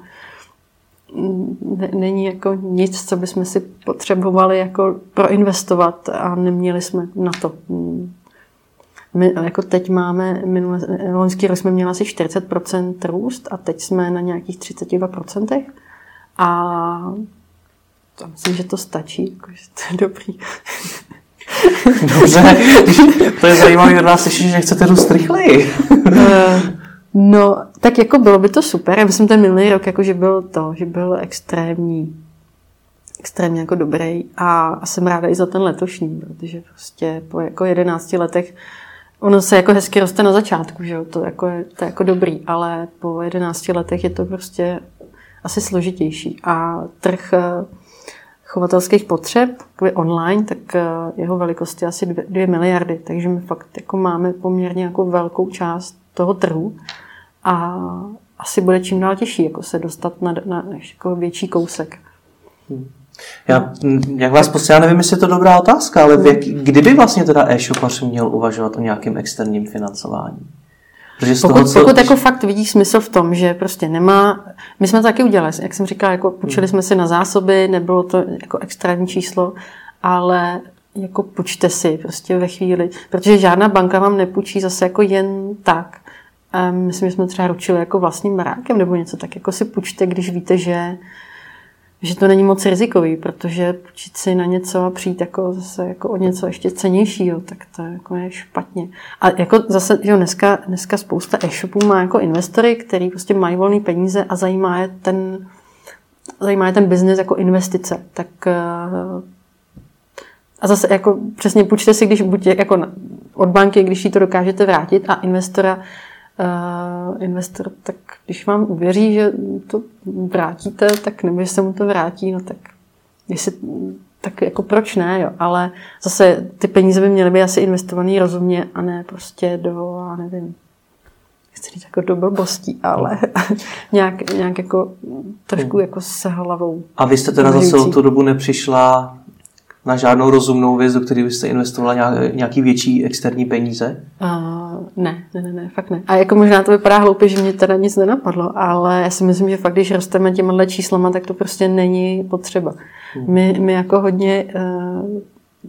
ne, není jako nic, co bychom si potřebovali jako proinvestovat a neměli jsme na to. My jako teď máme, minulé, loňský rok jsme měli asi 40% růst a teď jsme na nějakých 32%. A to myslím, že to stačí, jako, že to je dobrý. Dobře, to je zajímavé od vás slyšet, že chcete růst rychleji. Eh, No, tak jako bylo by to super. Já myslím, ten minulý rok jako, že byl to, že byl extrémní, extrémně jako dobrý a, a jsem ráda i za ten letošní, protože prostě po jako 11 letech ono se jako hezky roste na začátku, že jo? To, jako je, to je jako dobrý, ale po 11 letech je to prostě asi složitější a trh eh, chovatelských potřeb, online, tak eh, jeho velikost je asi 2 miliardy, takže my fakt jako máme poměrně jako velkou část toho trhu a asi bude čím dál těžší jako se dostat na, na jako větší kousek. Hmm. Já, jak vás prostě, já nevím, jestli je to dobrá otázka, ale jak, kdyby vlastně teda e-shopař měl uvažovat o nějakém externím financování? Protože z pokud, toho, co... pokud jako fakt vidí smysl v tom, že prostě nemá, my jsme to taky udělali, jak jsem říkala, jako půjčili hmm. jsme si na zásoby, nebylo to jako extrémní číslo, ale jako půjčte si prostě ve chvíli, protože žádná banka vám nepůjčí zase jako jen tak. Myslím, že jsme třeba ručili jako vlastním barákem nebo něco, tak jako si půjčte, když víte, že, že to není moc rizikový, protože půjčit si na něco a přijít jako zase jako o něco ještě cenějšího, tak to jako je špatně. A jako zase, že dneska, dneska spousta e-shopů má jako investory, který prostě mají volné peníze a zajímá je ten, zajímá je ten biznis jako investice. Tak eh, a zase jako přesně půjčte si, když buď jako od banky, když jí to dokážete vrátit a investora uh, investor, tak když vám uvěří, že to vrátíte, tak nebo že se mu to vrátí, no tak jestli, tak jako proč ne, jo. Ale zase ty peníze by měly být asi investovaný rozumně a ne prostě do, já nevím, chci říct jako do blbostí, ale nějak, nějak jako trošku jako se hlavou. A vy jste teda za celou tu dobu nepřišla na žádnou rozumnou věc, do které byste investovala nějaký větší externí peníze? Uh, ne, ne, ne, ne, fakt ne. A jako možná to vypadá hloupě, že mě teda nic nenapadlo, ale já si myslím, že fakt, když rosteme těmhle číslama, tak to prostě není potřeba. Hmm. My, my jako hodně uh,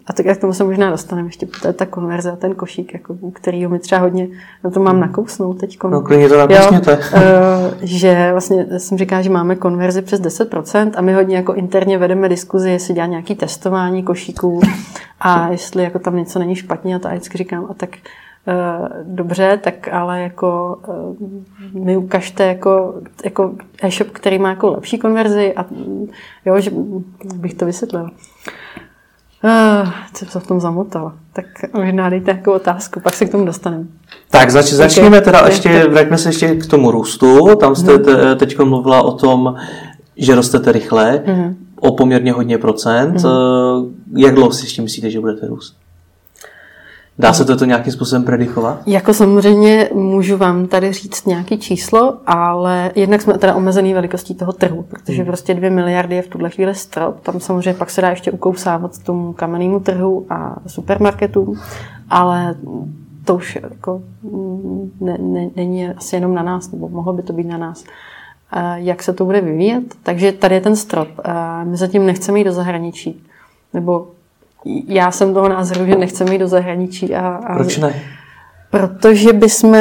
a tak jak tomu se možná dostaneme ještě, to je ta konverze a ten košík, jako, kterýho mi třeba hodně, na to mám nakousnout teď. No, klidně to nakousněte. Jo, uh, že vlastně jsem říká, že máme konverzi přes 10% a my hodně jako interně vedeme diskuzi, jestli dělá nějaký testování košíků a jestli jako tam něco není špatně a to vždycky říkám, a tak uh, dobře, tak ale jako uh, mi ukažte jako, jako e-shop, který má jako lepší konverzi a jo, že bych to vysvětlila. Uh, jsem se v tom zamotala. Tak možná dejte nějakou otázku, pak se k tomu dostaneme. Tak zač, začněme teda okay. ještě, vraťme se ještě k tomu růstu. Tam jste hmm. teď mluvila o tom, že rostete rychle, hmm. o poměrně hodně procent. Hmm. Jak dlouho si ještě myslíte, že budete růst? Dá se to nějakým způsobem predikovat? Jako samozřejmě můžu vám tady říct nějaké číslo, ale jednak jsme teda omezený velikostí toho trhu, protože hmm. prostě dvě miliardy je v tuhle chvíli strop. Tam samozřejmě pak se dá ještě ukousávat tomu kamennému trhu a supermarketům, ale to už jako ne, ne, není asi jenom na nás, nebo mohlo by to být na nás jak se to bude vyvíjet. Takže tady je ten strop. My zatím nechceme jít do zahraničí. Nebo já jsem toho názoru, že nechceme jít do zahraničí. A, a Proč ne? Protože bychom,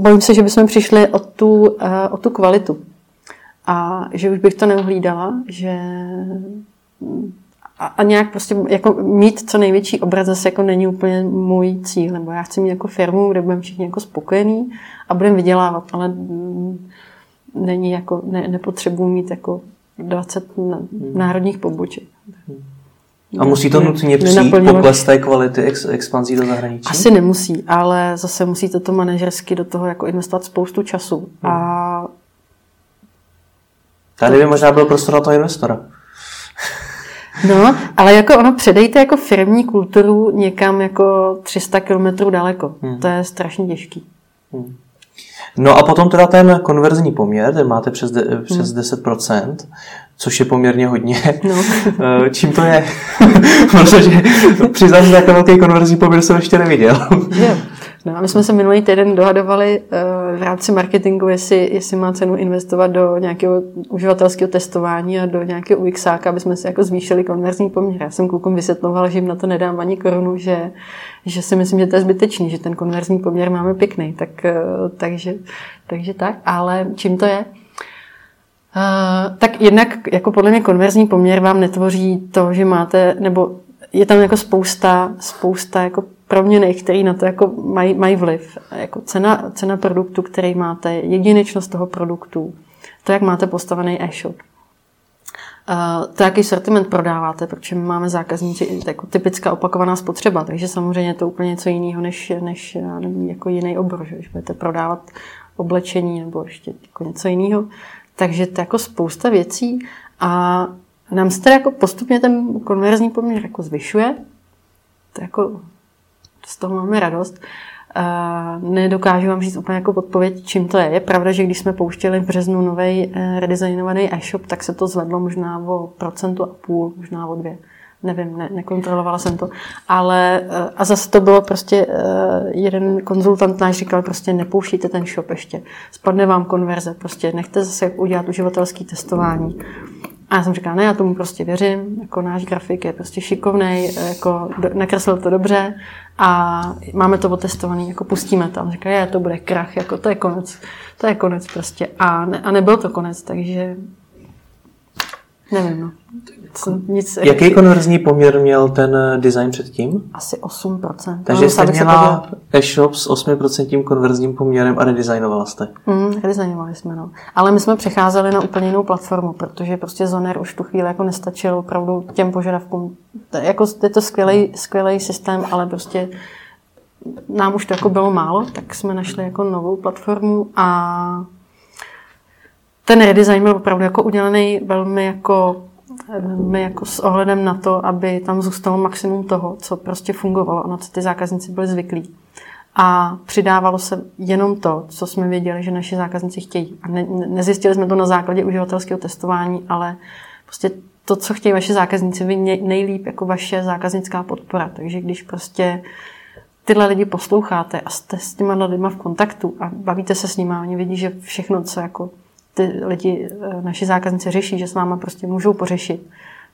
bojím se, že bychom přišli o tu, eh, o tu kvalitu. A že už bych to neuhlídala, že a, a nějak prostě jako mít co největší obraz zase jako není úplně můj cíl, nebo já chci mít jako firmu, kde budeme všichni jako spokojení a budeme vydělávat, ale není jako, ne, nepotřebuji mít jako 20 národních poboček. Hmm. A musí to nutně přijít pokles té kvality ex, expanzí do zahraničí? Asi nemusí, ale zase musíte to manažersky do toho jako investovat spoustu času. Hmm. A Tady by možná byl prostor na toho investora. No, ale jako ono předejte jako firmní kulturu někam jako 300 kilometrů daleko. Hmm. To je strašně těžký. Hmm. No a potom teda ten konverzní poměr, ten máte přes, de, přes hmm. 10%, což je poměrně hodně. No. Eh, čím to je? Protože přiznám, že takový velký konverzní poměr jsem ještě neviděl. No a my jsme se minulý týden dohadovali uh, v rámci marketingu, jestli, jestli má cenu investovat do nějakého uživatelského testování a do nějakého UX, aby jsme si jako zvýšili konverzní poměr. Já jsem klukům vysvětloval, že jim na to nedám ani korunu, že, že si myslím, že to je zbytečný, že ten konverzní poměr máme pěkný. Tak, uh, takže, takže tak. Ale čím to je? Uh, tak jednak jako podle mě konverzní poměr vám netvoří to, že máte, nebo je tam jako spousta, spousta jako proměny, které na to jako mají, mají vliv. Jako cena, cena produktu, který máte, jedinečnost toho produktu, to, jak máte postavený e-shop, Uh, to, jaký sortiment prodáváte, protože my máme zákazníci jako typická opakovaná spotřeba, takže samozřejmě je to úplně něco jiného než, než nevím, jako jiný obor, že budete prodávat oblečení nebo ještě jako něco jiného. Takže to je jako spousta věcí a nám se jako postupně ten konverzní poměr jako zvyšuje. To jako z toho máme radost. Uh, nedokážu vám říct úplně jako odpověď, čím to je. Je pravda, že když jsme pouštěli v březnu nový uh, redesignovaný e-shop, tak se to zvedlo možná o procentu a půl, možná o dvě. Nevím, ne, nekontrolovala jsem to. Ale uh, a zase to bylo prostě, uh, jeden konzultant náš říkal, prostě nepouštíte ten shop ještě. Spadne vám konverze, prostě nechte zase udělat uživatelský testování. A já jsem říkala, ne, já tomu prostě věřím, jako náš grafik je prostě šikovný, jako nakreslil to dobře a máme to otestovaný, jako pustíme to. A říká, je, to bude krach, jako to je konec, to je konec prostě. A, ne, a nebyl to konec, takže nevím, no. Nic, Jaký konverzní poměr měl ten eh, design předtím? Asi 8%. Takže no, jste měla e-shop s 8% konverzním poměrem a redesignovala jste? Mm, redesignovali jsme, no. Ale my jsme přecházeli na úplně jinou platformu, protože prostě Zoner už tu chvíli jako nestačil opravdu těm požadavkům. To, jako, je to skvělý, skvělý systém, ale prostě nám už to jako bylo málo, tak jsme našli jako novou platformu a ten redesign byl opravdu jako udělaný velmi jako my jako s ohledem na to, aby tam zůstalo maximum toho, co prostě fungovalo, na co ty zákazníci byli zvyklí. A přidávalo se jenom to, co jsme věděli, že naši zákazníci chtějí. A ne, nezjistili jsme to na základě uživatelského testování, ale prostě to, co chtějí vaši zákazníci, vy nejlíp jako vaše zákaznická podpora. Takže když prostě tyhle lidi posloucháte a jste s těma lidma v kontaktu a bavíte se s nimi a oni vidí, že všechno, co jako ty lidi, eh, naši zákazníci řeší, že s váma prostě můžou pořešit,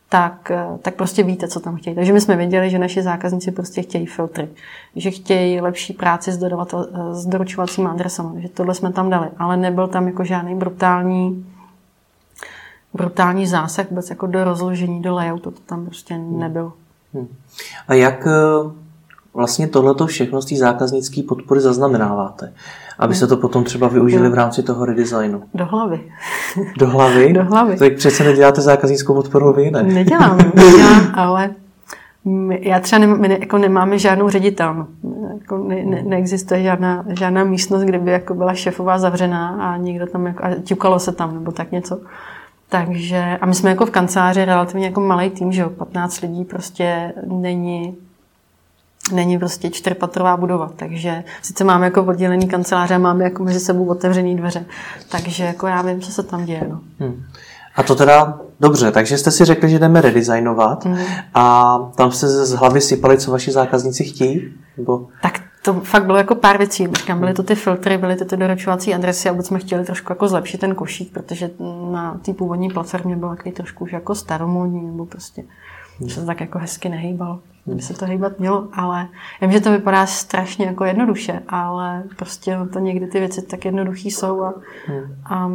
tak, eh, tak prostě víte, co tam chtějí. Takže my jsme věděli, že naši zákazníci prostě chtějí filtry, že chtějí lepší práci s, dodavatel, eh, s doručovacími adresami, že tohle jsme tam dali, ale nebyl tam jako žádný brutální brutální zásah vůbec jako do rozložení, do layoutu, to tam prostě nebyl. Hmm. A jak vlastně tohleto všechno z té zákaznické podpory zaznamenáváte? aby se to potom třeba využili v rámci toho redesignu. Do hlavy. Do hlavy? Do hlavy. Tak přece neděláte zákaznickou podporu vy, ne? Nedělám, nedělám, ale já třeba nem, my ne, jako nemáme žádnou ředitelnu. Jako ne, ne, neexistuje žádná, žádná místnost, kde by jako byla šefová zavřená a někdo tam jako, a ťukalo se tam nebo tak něco. Takže, a my jsme jako v kanceláři relativně jako malý tým, že jo, 15 lidí prostě není není prostě čtyřpatrová budova, takže sice máme jako oddělený kanceláře, máme jako mezi sebou otevřený dveře, takže jako já vím, co se tam děje. No. Hmm. A to teda dobře, takže jste si řekli, že jdeme redesignovat hmm. a tam jste z hlavy sypali, co vaši zákazníci chtějí? Nebo... Tak to fakt bylo jako pár věcí. Říkám, byly to ty filtry, byly to ty doručovací adresy a vůbec jsme chtěli trošku jako zlepšit ten košík, protože na té původní platformě byl takový trošku už jako staromodní nebo prostě hmm. se tak jako hezky nehýbalo by se to hýbat mělo, ale já vím, že to vypadá strašně jako jednoduše, ale prostě to někdy ty věci tak jednoduchý jsou a, hmm. a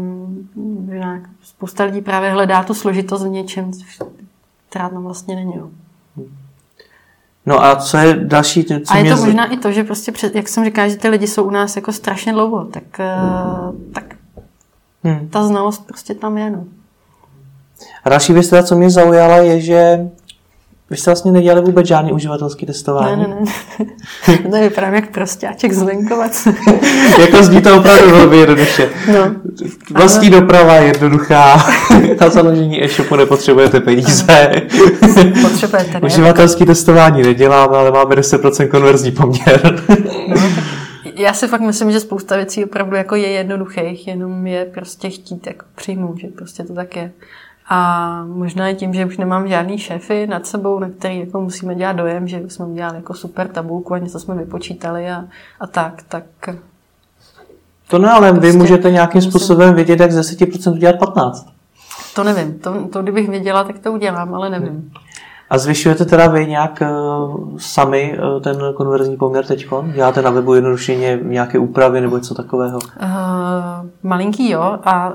jinak spousta lidí právě hledá tu složitost v něčem, která tam vlastně není. No. No a co je další? Co a je to možná i to, že prostě, před, jak jsem říkala, že ty lidi jsou u nás jako strašně dlouho, tak, hmm. tak hmm. ta znalost prostě tam je. No. A další věc, co mě zaujala, je, že Vy jste vlastně nedělali vůbec žádný uživatelský testování? Ne, ne, ne. to vypadám jak prostáček z jako zní to opravdu velmi jednoduše. No. Vlastní ano. doprava je jednoduchá. Na založení e-shopu nepotřebujete peníze. Potřebujete. Uživatelský testování neděláme, ale máme 10% konverzní poměr. no, já si fakt myslím, že spousta věcí opravdu jako je jednoduchých, jenom je prostě chtít jako přijmout, že prostě to tak je. A možná i tím, že už nemám žádný šéfy nad sebou, na který jako musíme dělat dojem, že jsme udělali jako super tabulku a něco jsme vypočítali a, a tak, tak... To ne, ale prostě, vy můžete nějakým musím... způsobem vědět, jak z 10% udělat 15. To nevím. To, to kdybych věděla, tak to udělám, ale nevím. A zvyšujete teda vy nějak uh, sami uh, ten konverzní poměr teď? Děláte na webu jednodušeně nějaké úpravy nebo něco takového? Uh, malinký jo a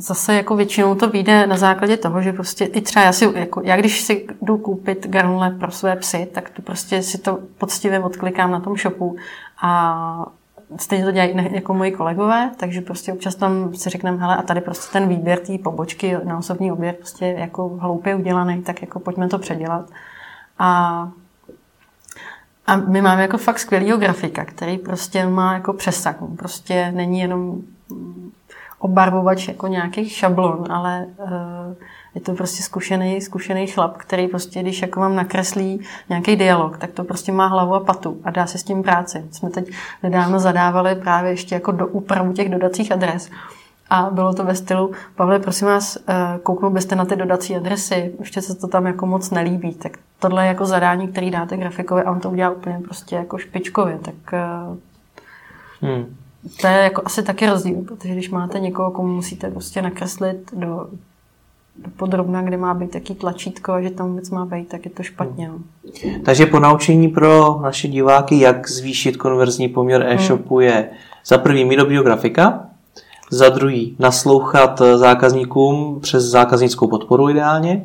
zase jako většinou to vyjde na základě toho, že prostě i třeba já, si, jako, já když si jdu koupit granule pro své psy, tak to prostě si to poctivě odklikám na tom shopu a stejně to dělají jako moji kolegové, takže prostě občas tam si řekneme, hele, a tady prostě ten výběr té pobočky na osobní oběd prostě jako hloupě udělaný, tak jako pojďme to předělat. A a my máme jako fakt skvělýho grafika, který prostě má jako přesah. Prostě není jenom obarvovač jako nějakých šablon, ale uh, je to prostě zkušený, zkušený chlap, který prostě, když jako vám nakreslí nějaký dialog, tak to prostě má hlavu a patu a dá se s tím práci. Jsme teď nedávno zadávali právě ještě jako do úpravu těch dodacích adres. A bylo to ve stylu, Pavle, prosím vás, eh, kouknul byste na ty dodací adresy, ještě se to tam jako moc nelíbí. Tak tohle je jako zadání, který dáte grafikovi a on to udělá úplně prostě jako špičkově. Tak eh, hmm. To je jako asi taky rozdíl, protože když máte někoho, komu musíte prostě nakreslit do, do podrobna, kde má být taký tlačítko a že tam vůbec má být, tak je to špatně. No. Takže po naučení pro naše diváky, jak zvýšit konverzní poměr e-shopu hmm. je za prvý mít dobrýho grafika, za druhý naslouchat zákazníkům přes zákaznickou podporu ideálně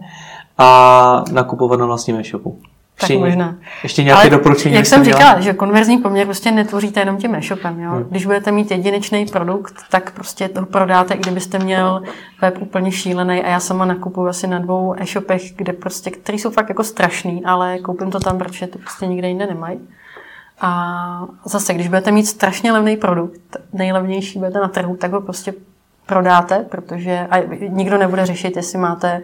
a nakupovat na vlastním e-shopu. Tak ještě, možná. Ještě nějaké Ale doporučení? Jak jsem říkala, že konverzní poměr prostě netvoříte jenom tím e-shopem. Jo? Hmm. Když budete mít jedinečný produkt, tak prostě to prodáte, i kdybyste měl web úplně šílený. A já sama nakupuji asi na dvou e-shopech, kde prostě, který jsou fakt jako strašný, ale koupím to tam, protože to prostě nikde jinde nemají. A zase, když budete mít strašně levný produkt, nejlevnější budete na trhu, tak ho prostě prodáte, protože a nikdo nebude řešit, jestli máte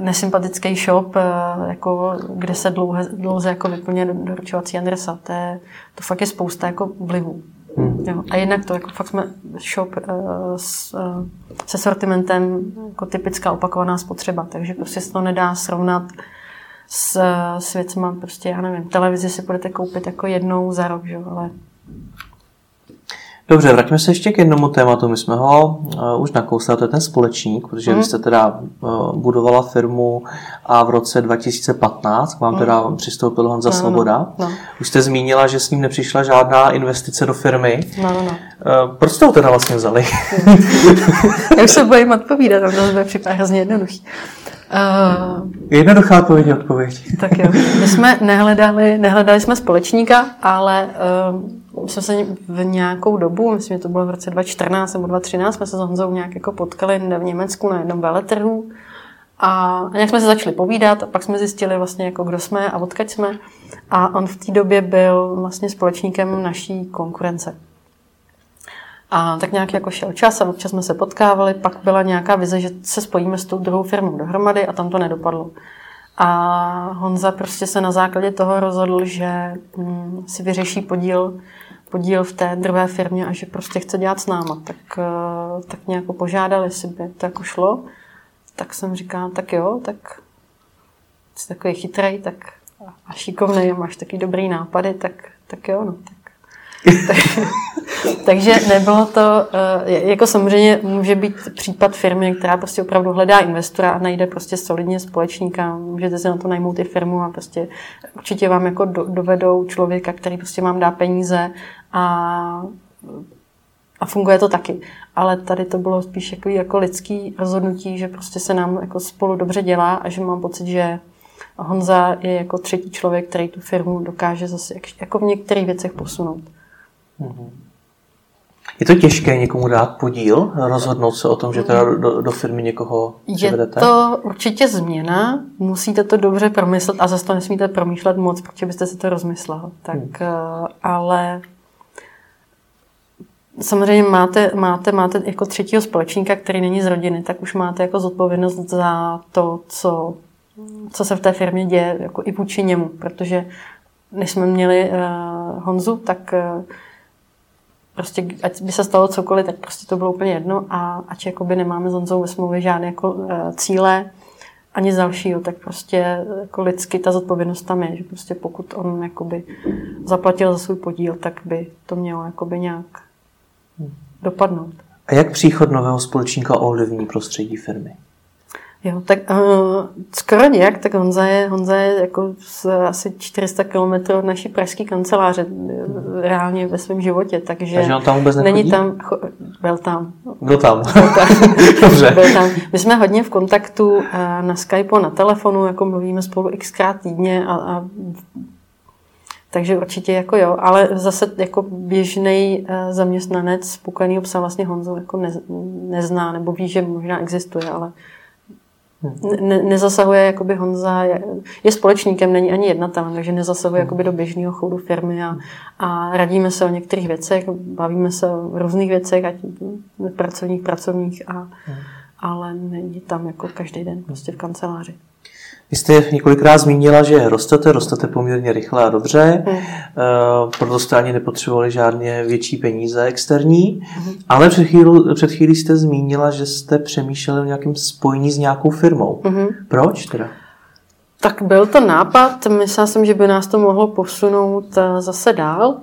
nesympatický shop, eh, jako, kde se dlouze, dlouze jako vyplně doručovací adresa. To, je, to fakt je spousta jako vlivů. Hmm. Jo. A jednak to, jako fakt jsme shop uh, s, uh, se sortimentem jako typická opakovaná spotřeba, takže prostě se to nedá srovnat s, s věcma, prostě já nevím, televizi si budete koupit jako jednou za rok, že? ale Dobře, vraťme se ještě k jednomu tématu. My jsme ho uh, už nakousali, to je ten společník, protože mm. vy jste teda uh, budovala firmu a v roce 2015 k vám mm. teda přistoupil Honza no, Svoboda. No, no. Už jste zmínila, že s ním nepřišla žádná investice do firmy. No, no, no. Uh, proč jste ho teda vlastně vzali? Já už se bojím odpovídat, to bude připadat hrozně jednoduchý. Uh, Jednoduchá odpověď je odpověď. Tak jo. My jsme nehledali, nehledali jsme společníka, ale uh, jsme se v nějakou dobu, myslím, že to bylo v roce 2014 nebo 2013, jsme se s Honzou nějak jako potkali v Německu na jednom veletrhu a nějak jsme se začali povídat a pak jsme zjistili vlastně, jako kdo jsme a odkaď jsme. A on v té době byl vlastně společníkem naší konkurence. A tak nějak jako šel čas a občas jsme se potkávali, pak byla nějaká vize, že se spojíme s tou druhou firmou dohromady a tam to nedopadlo. A Honza prostě se na základě toho rozhodl, že hm, si vyřeší podíl, podíl v té druhé firmě a že prostě chce dělat s náma. Tak, eh, tak mě jako požádali, jestli by to jako šlo. Tak jsem říkal, tak jo, tak jsi takový chytrý, tak a šikovný, máš taky dobrý nápady, tak, tak jo, no. Tak Takže nebylo to, eh, jako samozřejmě může být případ firmy, která prostě opravdu hledá investora a najde prostě solidně společníka, můžete si na to najmout i firmu a prostě určitě vám jako dovedou člověka, který prostě vám dá peníze a a funguje to taky. Ale tady to bylo spíš jako, jako lidský rozhodnutí, že prostě se nám jako spolu dobře dělá a že mám pocit, že Honza je jako třetí člověk, který tu firmu dokáže zase jako v některých věcech posunout. Mhm. Je to těžké někomu dát podíl, rozhodnout se o tom, že teda do, do firmy někoho přivedete? Je to určitě změna, musíte to dobře promyslet a zase to nesmíte promýšlet moc, protože byste si to rozmyslel. Tak, hmm. Eh, ale samozřejmě máte, máte, máte jako třetího společníka, který není z rodiny, tak už máte jako zodpovědnost za to, co, co se v té firmě děje, jako i vůči němu, protože než jsme měli uh, Honzu, tak uh, prostě, ať by se stalo cokoliv, tak prostě to bylo úplně jedno a ať jakoby nemáme s Honzou ve smlouvě žádné jako, uh, cíle, ani z dalšího, tak prostě jako lidsky ta zodpovědnost tam je, že prostě pokud on jakoby zaplatil za svůj podíl, tak by to mělo jakoby nějak dopadnout. A jak příchod nového společníka ovlivní prostředí firmy? Jo, tak uh, skoro nějak, tak Honza je, Honza je jako z asi 400 km od naší pražské kanceláře reálně ve svém životě, takže, takže on tam vůbec nechodí? není tam, cho, byl tam. Byl tam. Byl tam. Dobře. Byl tam. My jsme hodně v kontaktu uh, na Skype a na telefonu, jako mluvíme spolu xkrát týdně a, a takže určitě jako jo, ale zase jako běžný uh, zaměstnanec spokojený psa vlastně Honzu jako ne, nezná, nebo ví, že možná existuje, ale ne, nezasahuje, jakoby Honza je, je společníkem, není ani jednatelem, takže nezasahuje jakoby do běžného chodu firmy a, a radíme se o některých věcech, bavíme se o různých věcech, ať pracovních, pracovních, a, ale není tam jako každý den prostě v kanceláři. Vy jste několikrát zmínila, že rostete, rostete poměrně rychle a dobře, mm. proto jste ani nepotřebovali žádné větší peníze externí, mm. ale před chvíli, před chvílí jste zmínila, že jste přemýšleli o nějakém spojení s nějakou firmou. Mm. Proč teda? Tak byl to nápad, myslela jsem, že by nás to mohlo posunout eh, zase dál,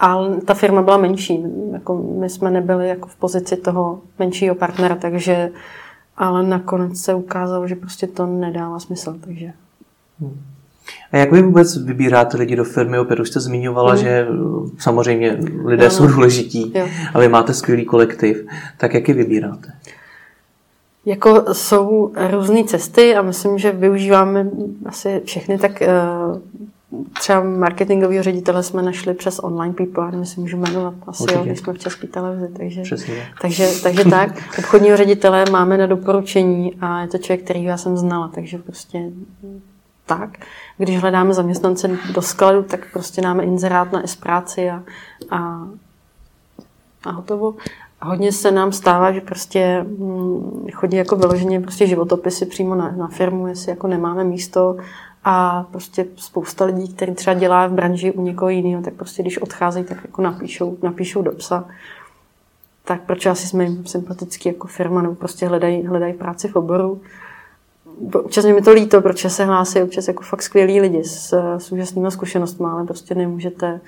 ale ta firma byla menší. Jako my jsme nebyli jako v pozici toho menšího partnera, takže ale nakonec se ukázalo, že prostě to nedává smysl, takže... Hmm. A jak vy vůbec vybíráte lidi do firmy? Opět už jste zmiňovala, hmm. že samozřejmě lidé ano. jsou důležití jo. a vy máte skvělý kolektiv. Tak jak je vybíráte? Jako jsou různé cesty a myslím, že využíváme asi všechny, tak uh, třeba marketingového ředitele jsme našli přes online people, nevím, jestli můžu jmenovat, asi Určitě. jo, když jsme v české televizi, takže, takže, takže tak. Obchodního ředitele máme na doporučení a je to člověk, který já jsem znala, takže prostě tak. Když hledáme zaměstnance do skladu, tak prostě dáme inzerát na S-práci a, a, a hotovo. A hodně se nám stává, že prostě hm, chodí jako vyloženě prostě životopisy přímo na, na firmu, jestli jako nemáme místo a prostě spousta lidí, kteří třeba dělá v branži u někoho jiného, tak prostě když odcházejí, tak jako napíšou, napíšou do psa. Tak proč asi jsme jim sympatický jako firma, nebo prostě hledají, hledají práci v oboru. Občas mi to líto, proč se hlásí občas jako fakt skvělí lidi s, s úžasnými zkušenostmi, ale prostě nemůžete,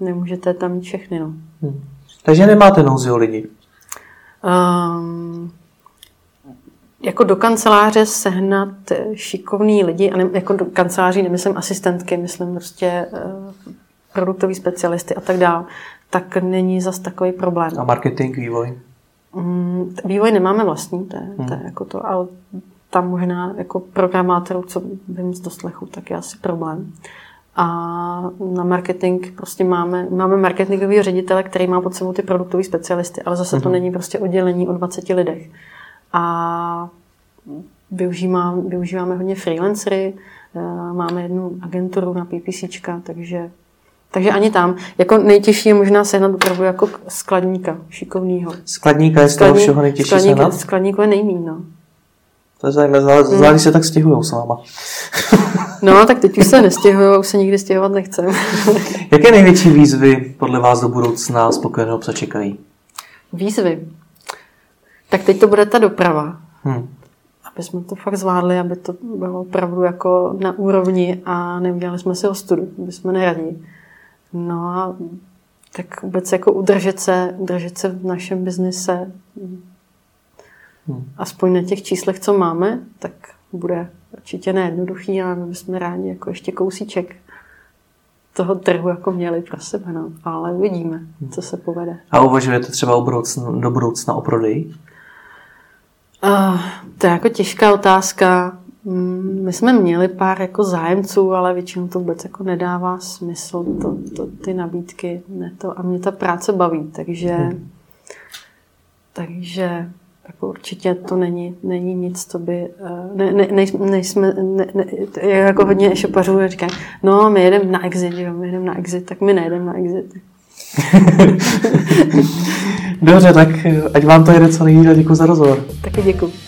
nemůžete tam mít všechny. No. Hmm. Takže nemáte nouzi o lidi? Um, jako do kanceláře sehnat šikovný lidi, a ne, jako do kanceláří nemyslím asistentky, myslím prostě uh, produktový specialisty a tak dále, tak není zas takový problém. A marketing, vývoj? Mm, vývoj nemáme vlastní, to je, hmm. to je jako to, ale tam možná jako programátorů, co vím z doslechu, tak je asi problém. A na marketing prostě máme, máme marketingového ředitele, který má pod sebou ty produktové specialisty, ale zase hmm to mhm. není prostě oddělení o 20 lidech. A využíváme, využíváme hodně freelancery, eh, máme jednu agenturu na PPC, takže, takže ani tam. Jako nejtěžší je možná sehnat opravdu jako skladníka šikovného. Skladníka je z toho všeho nejtěžší skladník, sehnat? Skladníku je nejmín, no. To je zajímavé, zvlášť hmm. se tak stěhují s váma. No, tak teď už se nestěhují, už se nikdy stěhovat nechcem. Jaké největší výzvy podle vás do budoucna spokojeného psa čekají? Výzvy? Tak teď to bude ta doprava. Hmm. Aby jsme to fakt zvládli, aby to bylo opravdu jako na úrovni a neudělali jsme si ostudu, aby jsme neradí. No a tak vůbec jako udržet se, udržet se v našem biznise, hmm. aspoň na těch číslech, co máme, tak bude určitě nejednoduchý, ale my bychom rádi jako ještě kousíček toho trhu jako měli pro sebe, no. ale uvidíme, co se povede. A uvažujete třeba o budoucna, do budoucna o prodeji? Uh, to je jako těžká otázka. Mm, my jsme měli pár jako zájemců, ale většinou to vůbec jako nedává smysl, to, to, ty nabídky. Ne to, a mě ta práce baví, takže. Takže jako určitě to není, není nic, co by... Eh, ne, ne, ne, nejsme, ne, ne, jako hodně šopařů říkají, no my jedeme na exit, jo, my jedeme na exit, tak my nejedeme na exit. Dobře, tak ať vám to jede co nejvíc a děkuji za rozhovor. Taky děkuji.